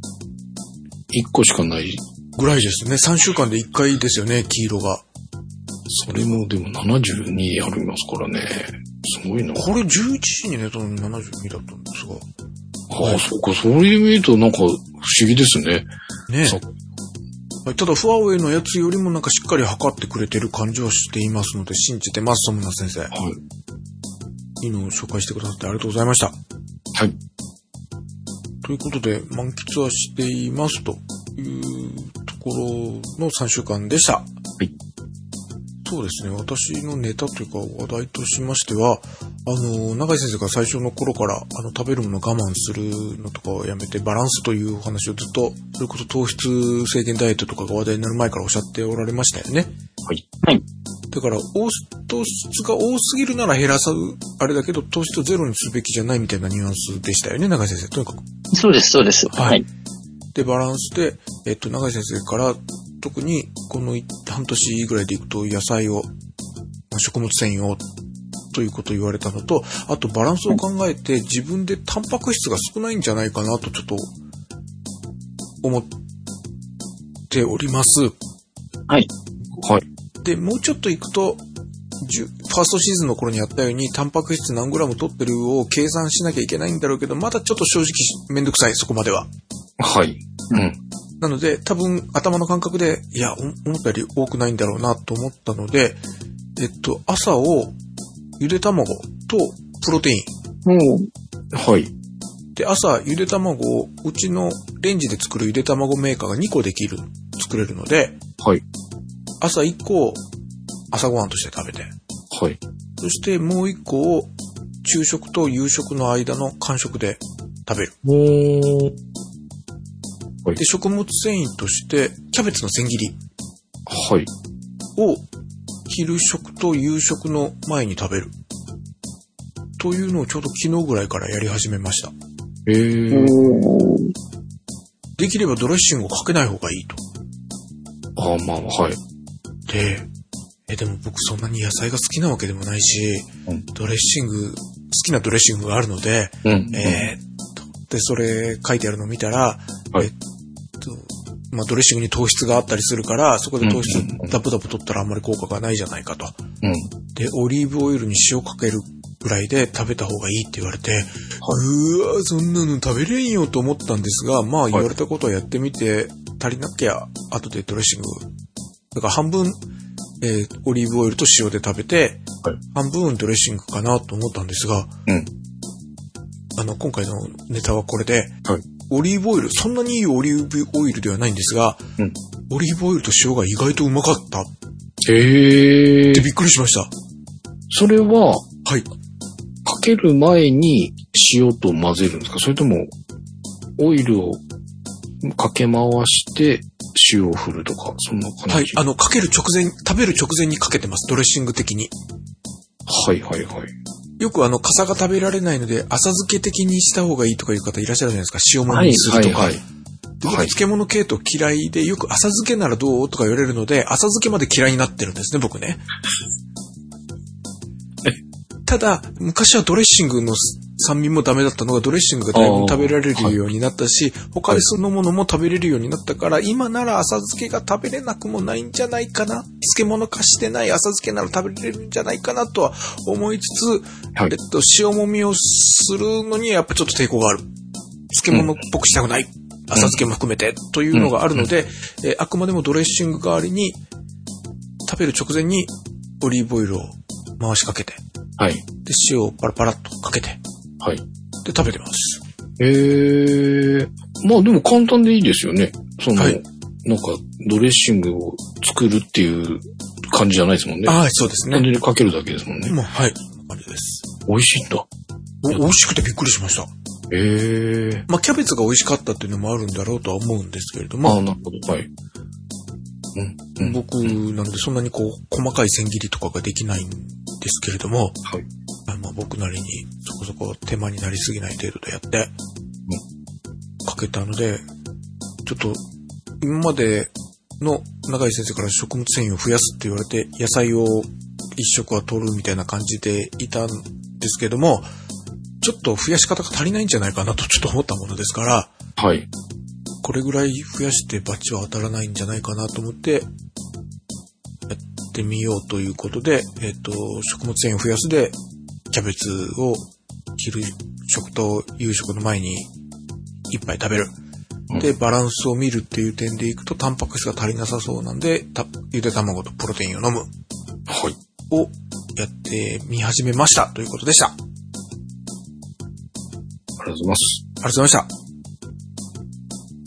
個しかない。ぐらいですね。3週間で1回ですよね、黄色が。それもでも72ありますからね。すごいな。これ11時に寝たのに72だったんですが。ああ、そっか。それで見るとなんか不思議ですね。ねそはいただ、ファーウェイのやつよりもなんかしっかり測ってくれてる感じはしていますので、信じてます、ソムナ先生。はい。いいのを紹介してくださってありがとうございました。はい。ということで、満喫はしていますというところの3週間でした。いそうですね、私のネタというか話題としましては、あの、永井先生が最初の頃から、あの、食べるもの我慢するのとかをやめて、バランスというお話をずっと、それこそ糖質制限ダイエットとかが話題になる前からおっしゃっておられましたよね。はい。はい。だから、多糖質が多すぎるなら減らす、あれだけど、糖質をゼロにすべきじゃないみたいなニュアンスでしたよね、永井先生。とにかく。そうです、そうです。はいはい。で、バランスで、えっと、永井先生から、特に、この半年ぐらいでいくと、野菜を、まあ食物繊維を、ということを言われたのと、あとバランスを考えて自分でタンパク質が少ないんじゃないかなとちょっと思っております。はい。はい。で、もうちょっと行くと、ファーストシーズンの頃にやったように、タンパク質何グラム取ってるを計算しなきゃいけないんだろうけど、まだちょっと正直めんどくさい、そこまでは。はい。うん。なので、多分頭の感覚で、いや、お思ったより多くないんだろうなと思ったので、えっと、朝をゆで卵とプロテイン。もう、はい。で、朝ゆで卵を、うちのレンジで作るゆで卵メーカーが2個できる、作れるので、はい。朝1個を朝ごはんとして食べて、はい。そしてもう1個を昼食と夕食の間の間食で食べる。はいで、。食物繊維として、キャベツの千切りはい。を昼食と夕食の前に食べる。というのをちょうど昨日ぐらいからやり始めました。えー。おーできればドレッシングをかけない方がいいと。あーまあ、はい。で、え、でも僕そんなに野菜が好きなわけでもないし、うんドレッシング、好きなドレッシングがあるので、うん。えーっと、で、それ書いてあるのを見たら、はいえっと、まあ、ドレッシングに糖質があったりするから、そこで糖質ダブダブ取ったらあんまり効果がないじゃないかと。うん。で、オリーブオイルに塩かけるぐらいで食べた方がいいって言われて、うーわ、そんなの食べれんよと思ったんですが、まあ言われたことをやってみて、足りなきゃ後でドレッシング、だから半分、えーオリーブオイルと塩で食べて、はい半分ドレッシングかなと思ったんですが、うん。あの、今回のネタはこれで、はいオリーブオイル、そんなにいいオリーブオイルではないんですが、うんオリーブオイルと塩が意外とうまかったっへえて。びっくりしました。それは、はい。かける前に塩と混ぜるんですか？それとも、オイルをかけ回して塩を振るとか、そんな感じ？はい。あの、かける直前、食べる直前にかけてます。ドレッシング的に。はいはいはい。よくあの、傘が食べられないので、浅漬け的にした方がいいとかいう方いらっしゃるじゃないですか。塩物にするとか。はい。で僕漬物系統嫌いで、よく浅漬けならどうとか言われるので、浅漬けまで嫌いになってるんですね、僕ね。ただ、昔はドレッシングの酸味もダメだったのが、ドレッシングがだいぶ食べられるようになったし、他でそのものも食べれるようになったから、今なら浅漬けが食べれなくもないんじゃないかな。漬物化してない浅漬けなら食べれるんじゃないかなとは思いつつ、はいえっと、塩もみをするのにやっぱちょっと抵抗がある。漬物っぽくしたくない。浅漬けも含めて、というのがあるので、えーあくまでもドレッシング代わりに、食べる直前にオリーブオイルを回しかけて、はい。で、塩をパラパラっとかけて、はい。で、食べてます。へえ。まあでも簡単でいいですよね。その、はいなんか、ドレッシングを作るっていう感じじゃないですもんね。はい、そうですね。単純にかけるだけですもんね。もう、はい、そんな感じです。美味しいんだ。お美味しくてびっくりしました。へえ。まあ、キャベツが美味しかったっていうのもあるんだろうとは思うんですけれどまあ、も、なるほど。はい。うん。うん。僕なんでそんなにこう、細かい千切りとかができないんですけれども、はい。あまあ僕なりにそこそこ手間になりすぎない程度でやって、かけたので、ちょっと今までの永井先生から食物繊維を増やすって言われて、野菜を一食は取るみたいな感じでいたんですけども、ちょっと増やし方が足りないんじゃないかなとちょっと思ったものですから、はい。これぐらい増やしてバチは当たらないんじゃないかなと思って、やってみようということで、えっ、と、食物繊維を増やすで、キャベツを昼食と夕食の前に一杯食べる。で、バランスを見るっていう点でいくと、タンパク質が足りなさそうなんで、たゆで卵とプロテインを飲むはい。をやってみ始めましたということでした。ありありがとうございます。がとうございました。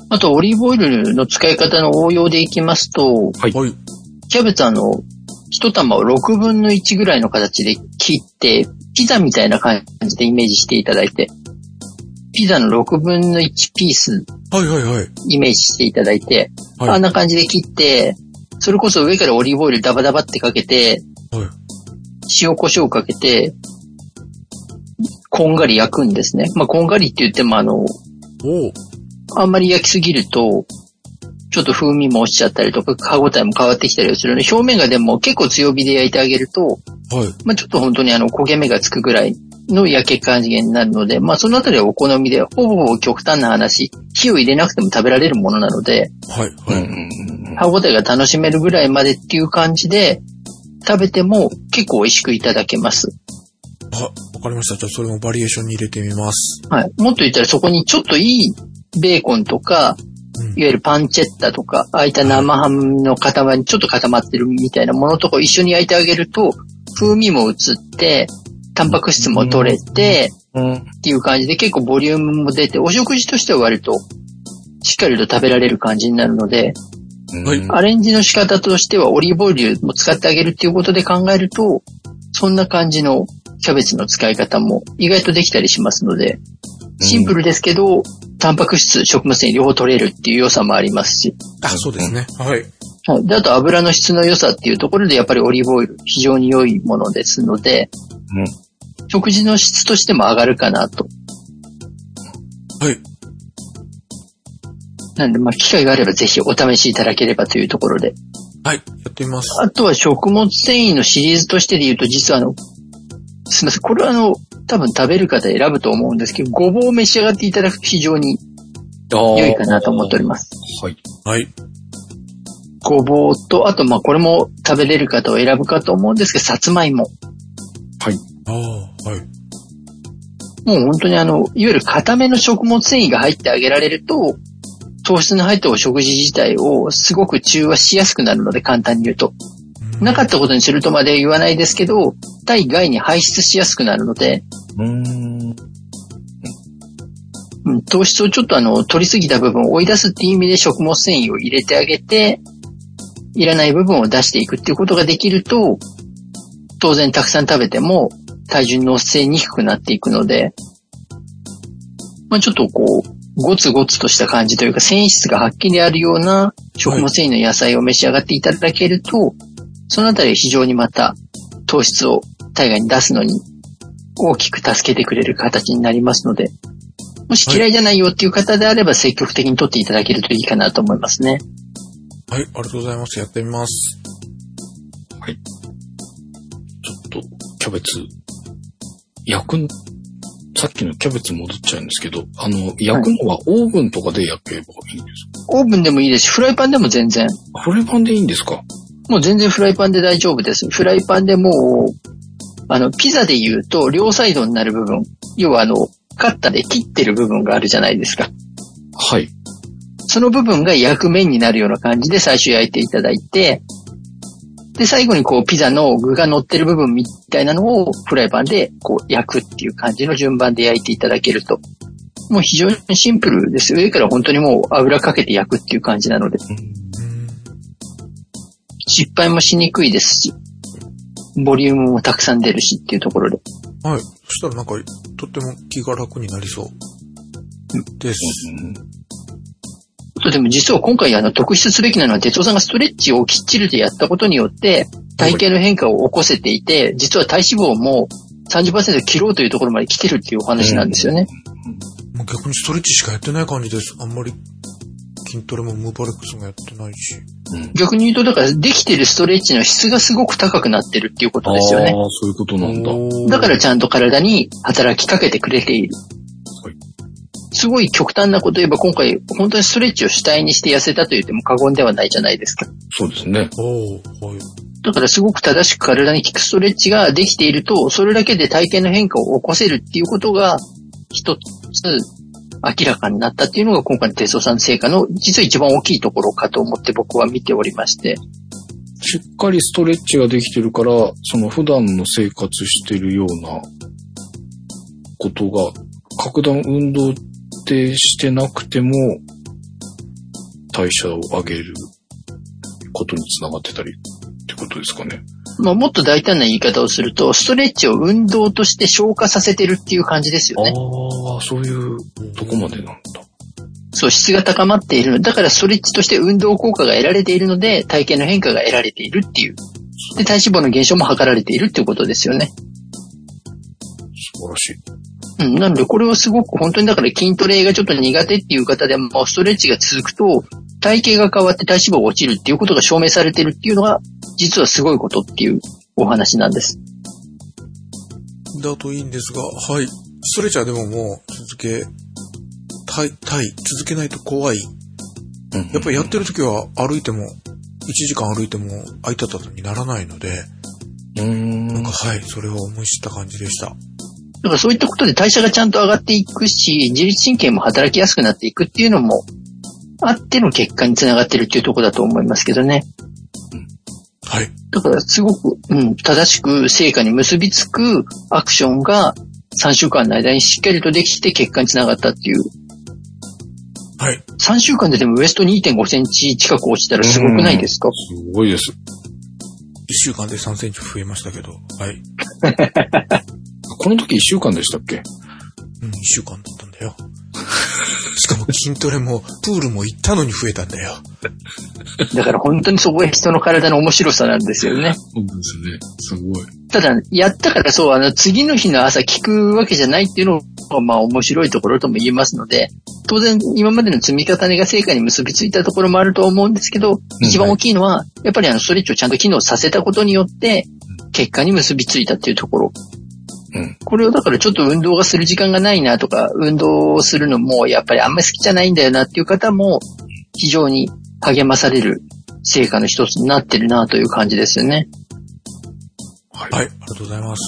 あと、オリーブオイルの使い方の応用でいきますと、はいはい。キャベツあの、一玉を6分の1ぐらいの形で切って、ピザみたいな感じでイメージしていただいて、ピザの6分の1ピースはいはいはい。イメージしていただいて、はいあんな感じで切って、それこそ上からオリーブオイルダバダバってかけて、はい。塩コショウかけて、こんがり焼くんですね。まあ、こんがりって言ってもあの、あんまり焼きすぎると、ちょっと風味も落ちちゃったりとか、歯応えも変わってきたりするので、表面がでも結構強火で焼いてあげると、はい。まあちょっと本当にあの焦げ目がつくぐらいの焼け加減になるので、まあそのあたりはお好みで、ほぼほぼ極端な話、火を入れなくても食べられるものなので、はい。はい。うん歯応えが楽しめるぐらいまでっていう感じで、食べても結構美味しくいただけます。あ、わかりました。じゃあそれもバリエーションに入れてみます。はい。もっと言ったらそこにちょっといいベーコンとか、うんいわゆるパンチェッタとか、ああいった生ハムの塊にちょっと固まってるみたいなものとかを一緒に焼いてあげると、風味も移って、タンパク質も取れて、うん。っていう感じで結構ボリュームも出て、お食事としては割としっかりと食べられる感じになるので、アレンジの仕方としてはオリーブオイルも使ってあげるっていうことで考えると、そんな感じのキャベツの使い方も意外とできたりしますので、シンプルですけど、タンパク質、食物繊維両方取れるっていう良さもありますし、あ、そうですね。はい。はい。で、あと油の質の良さっていうところでやっぱりオリーブオイル非常に良いものですので、うん食事の質としても上がるかなと。はい。なんで、まあ、機会があればぜひお試しいただければというところで。はい。やってみます。あとは食物繊維のシリーズとしてで言うと、実はあの、すみません。これはあの、多分食べる方選ぶと思うんですけど、ごぼうを召し上がっていただくと非常に良いかなと思っております。はい。はい。ごぼうと、あとまあこれも食べれる方を選ぶかと思うんですけど、さつまいも。はい。ああ、はい。もう本当にあの、いわゆる固めの食物繊維が入ってあげられると、糖質の入ったお食事自体をすごく中和しやすくなるので、簡単に言うと。なかったことにするとまで言わないですけど、体外に排出しやすくなるので、うーん。うん。糖質をちょっとあの、取りすぎた部分を追い出すっていう意味で食物繊維を入れてあげて、いらない部分を出していくっていうことができると、当然たくさん食べても体重に乗せにくくなっていくので、まあちょっとこう、ゴツゴツとした感じというか繊維質がはっきりあるような食物繊維の野菜を召し上がっていただけると、そのあたり非常にまた糖質を体外に出すのに大きく助けてくれる形になりますので、もし嫌いじゃないよっていう方であれば積極的に取っていただけるといいかなと思いますね。はい。ありがとうございます。やってみます。ちょっと、キャベツ、焼くん、さっきのキャベツ戻っちゃうんですけど、あの、焼くのはオーブンとかで焼けばいいんですオーブンでもいいですし、フライパンでも全然。かフライパンでいいんですか？もう全然フライパンで大丈夫です。フライパンでもう、あの、ピザで言うと、両サイドになる部分。要はあの、カッターで切ってる部分があるじゃないですか。はい。その部分が焼く面になるような感じで最初焼いていただいて、で、最後にこう、ピザの具が乗ってる部分みたいなのをフライパンでこう、焼くっていう感じの順番で焼いていただけると。もう非常にシンプルです。上から本当にもう油かけて焼くっていう感じなので、うん。失敗もしにくいですし、ボリュームもたくさん出るしっていうところで。はい。そしたらなんか、とっても気が楽になりそう。です。あとでも実は今回あの特筆すべきなのは哲夫さんがストレッチをきっちりとやったことによって体型の変化を起こせていて、実は体脂肪も30%切ろうというところまで来てるっていうお話なんですよね。もう逆にストレッチしかやってない感じです。あんまり筋トレもムーバレックスもやってないし。逆に言うとだからできてるストレッチの質がすごく高くなってるっていうことですよね。ああ、そういうことなんだ。だからちゃんと体に働きかけてくれているはい。すごい極端なこと言えば今回本当にストレッチを主体にして痩せたと言っても過言ではないじゃないですか。そうですね。はい。だからすごく正しく体に効くストレッチができていると、それだけで体型の変化を起こせるっていうことが、一つ明らかになったっていうのが今回の哲夫さんの成果の実は一番大きいところかと思って僕は見ておりまして。しっかりストレッチができてるから、その普段の生活してるようなことが、格段運動ってしてなくても、代謝を上げることにつながってたりってことですかね。まあもっと大胆な言い方をすると、ストレッチを運動として消化させてるっていう感じですよね。ああ、そういうとこまでなんだ。そう、質が高まっているの。だからストレッチとして運動効果が得られているので、体型の変化が得られているっていう。で、体脂肪の減少も図られているっていうことですよね。素晴らしい。うん、なのでこれはすごく本当にだから筋トレがちょっと苦手っていう方でもストレッチが続くと体型が変わって体脂肪が落ちるっていうことが証明されてるっていうのが実はすごいことっていうお話なんです。だといいんですが、はい。ストレッチャーでももう続けたい、たい、続けないと怖い。うんやっぱりやってる時は歩いても、1時間歩いても空いたたにならないので、うーん。なんかはい、それを思い知った感じでした。だからそういったことで代謝がちゃんと上がっていくし、自律神経も働きやすくなっていくっていうのも、あっての結果につながってるっていうところだと思いますけどね。はい。だからすごく、うん、正しく成果に結びつくアクションが3週間の間にしっかりとできて結果につながったっていう。はい。3週間ででもウエスト2.5センチ近く落ちたらすごくないですか？すごいです。1週間で3センチ増えましたけど、はい。この時1週間でしたっけ？うん、1週間だったんだよ。しかも筋トレも、プールも行ったのに増えたんだよ。だから本当にそこが人の体の面白さなんですよね。そうですね。すごい。ただ、やったからそう、あの、次の日の朝聞くわけじゃないっていうのが、まあ面白いところとも言えますので、当然今までの積み重ねが成果に結びついたところもあると思うんですけど、一番大きいのは、やっぱりあの、ストレッチをちゃんと機能させたことによって、結果に結びついたっていうところ。うん。これをだからちょっと運動がする時間がないなとか、運動をするのもやっぱりあんまり好きじゃないんだよなっていう方も、非常に励まされる成果の一つになってるなという感じですよね。はい。はい、ありがとうございます。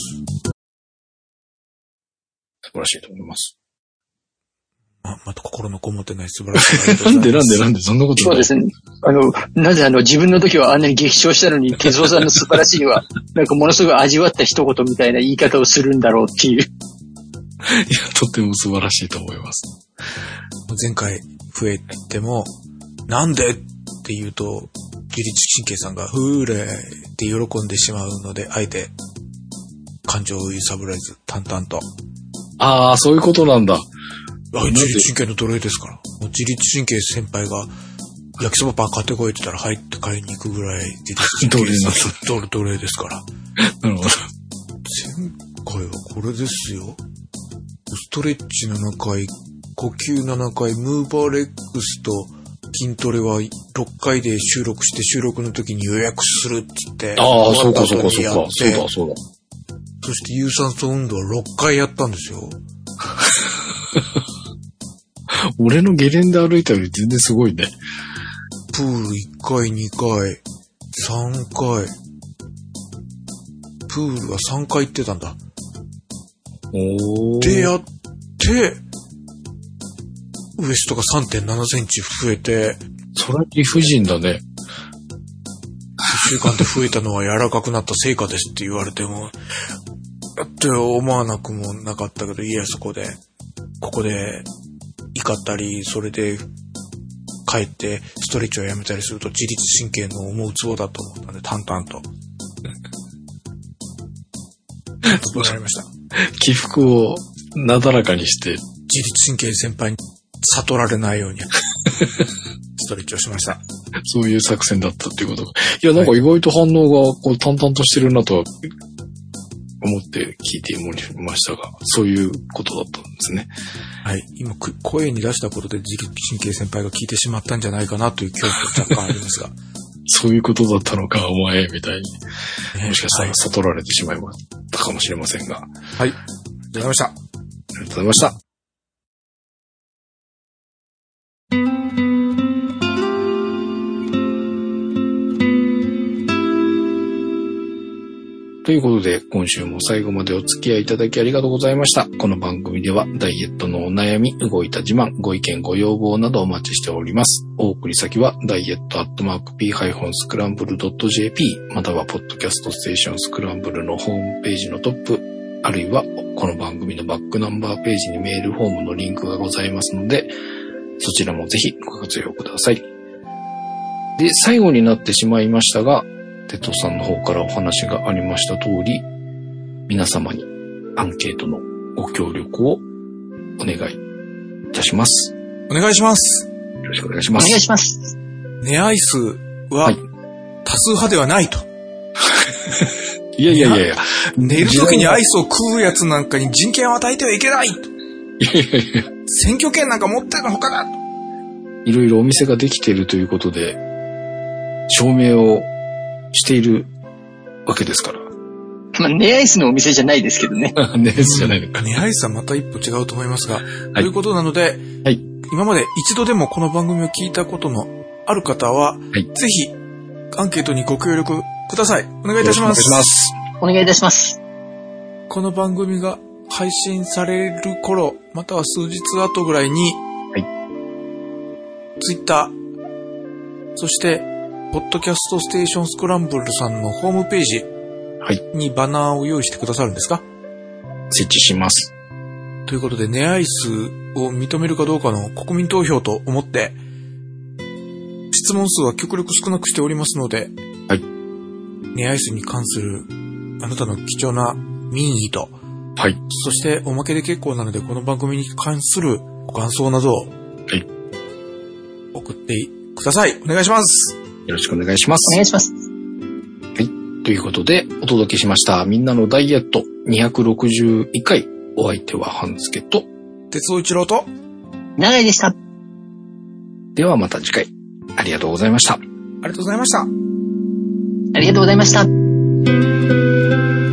素晴らしいと思います。ま、また心のこもってない素晴らしいなんで。なんでなんでそんなことそうですね。あの、なぜあの、自分の時はあんなに激賞したのに、ケゾさんの素晴らしいは、なんかものすごい味わった一言みたいな言い方をするんだろうっていう。いや、とても素晴らしいと思います。前回増えても、なんでって言うと、自律神経さんが、ふーれーって喜んでしまうので、あえて、感情を揺さぶらず、淡々と。ああ、そういうことなんだ。あ自律神経の奴隷ですから。自律神経先輩が、焼きそばパン買ってこいって言ったら、はいって買いに行くぐらい、自律神経奴奴奴隷ですから。なるほど。前回はこれですよ。ストレッチ7回、呼吸7回、ムーバーレックスと筋トレは6回で収録して収録の時に予約するっつって。ああ、そうかそうか終そうか。そうだそうだ。そして有酸素運動は6回やったんですよ。俺のゲレンデ歩いたより全然すごいね。プール1回、2回、3回。プールは3回行ってたんだ。おでやって、ウエストが3.7センチ増えて、それは理不尽だね。一週間で増えたのは柔らかくなった成果ですって言われても、だって思わなくもなかったけど、いや、そこで、ここで怒ったり、それで帰ってストレッチをやめたりすると自律神経の思うツボだと思ったんで、淡々と。わかりました。起伏をなだらかにして、自律神経先輩に悟られないように、ストレッチをしました。そういう作戦だったっていうことか。いや、なんか意外と反応がこう淡々としてるなとは思って聞いておりましたが、そういうことだったんですね。はい。今、く声に出したことで自律神経先輩が聞いてしまったんじゃないかなという恐怖が若干ありますが。そういうことだったのか、お前、みたいに。ねもしかしたはいら悟られてしまいましたかもしれませんが。あはい。ありがとうございました。りがとうございました。ということで、今週も最後までお付き合いいただきありがとうございました。この番組では、ダイエットのお悩み、動いた自慢、ご意見、ご要望などお待ちしております。お送り先は、ダイエットアットマーク p-scramble.jp、または、ポッドキャストステーションスクランブルのホームページのトップ、あるいは、この番組のバックナンバーページにメールフォームのリンクがございますので、そちらもぜひご活用ください。で、最後になってしまいましたが、テトさんの方からお話がありました通り、皆様にアンケートのご協力をお願いいたします。お願いします。よろしくお願いします。お願いします。ネアイスははい、多数派ではないと。いやいやいやいや。寝る時にアイスを食うやつなんかに人権を与えてはいけないと。いやいやいや。選挙権なんか持ってるのほかだと。いろいろお店ができているということで、証明をしているわけですから。まあ、ネアイスのお店じゃないですけどね。ねじゃないのか。ね、アイスはまた一歩違うと思いますが、いということなので、はい今まで一度でもこの番組を聞いたことのある方は、いぜひ、アンケートにご協力ください。お願いいたします。よろくお願いします。お願いいたします。この番組が配信される頃、または数日後ぐらいに、はい。ツイッター、そして、ポッドキャストステーションスクランブルさんのホームページはい。にバナーを用意してくださるんですか？設置します。ということで、ネアイスを認めるかどうかの国民投票と思って、質問数は極力少なくしておりますので、はい。ネアイスに関するあなたの貴重な民意と、はい。そしておまけで結構なので、この番組に関するご感想などを、い送ってください。お願いします。よろしくお願いしますお。願いします。ということで、お届けしました。みんなのダイエット261回。お相手は半助と。鉄尾一郎と、長井でした。ではまた次回。ありがとうございました。ありがとうございました。ありがとうございました。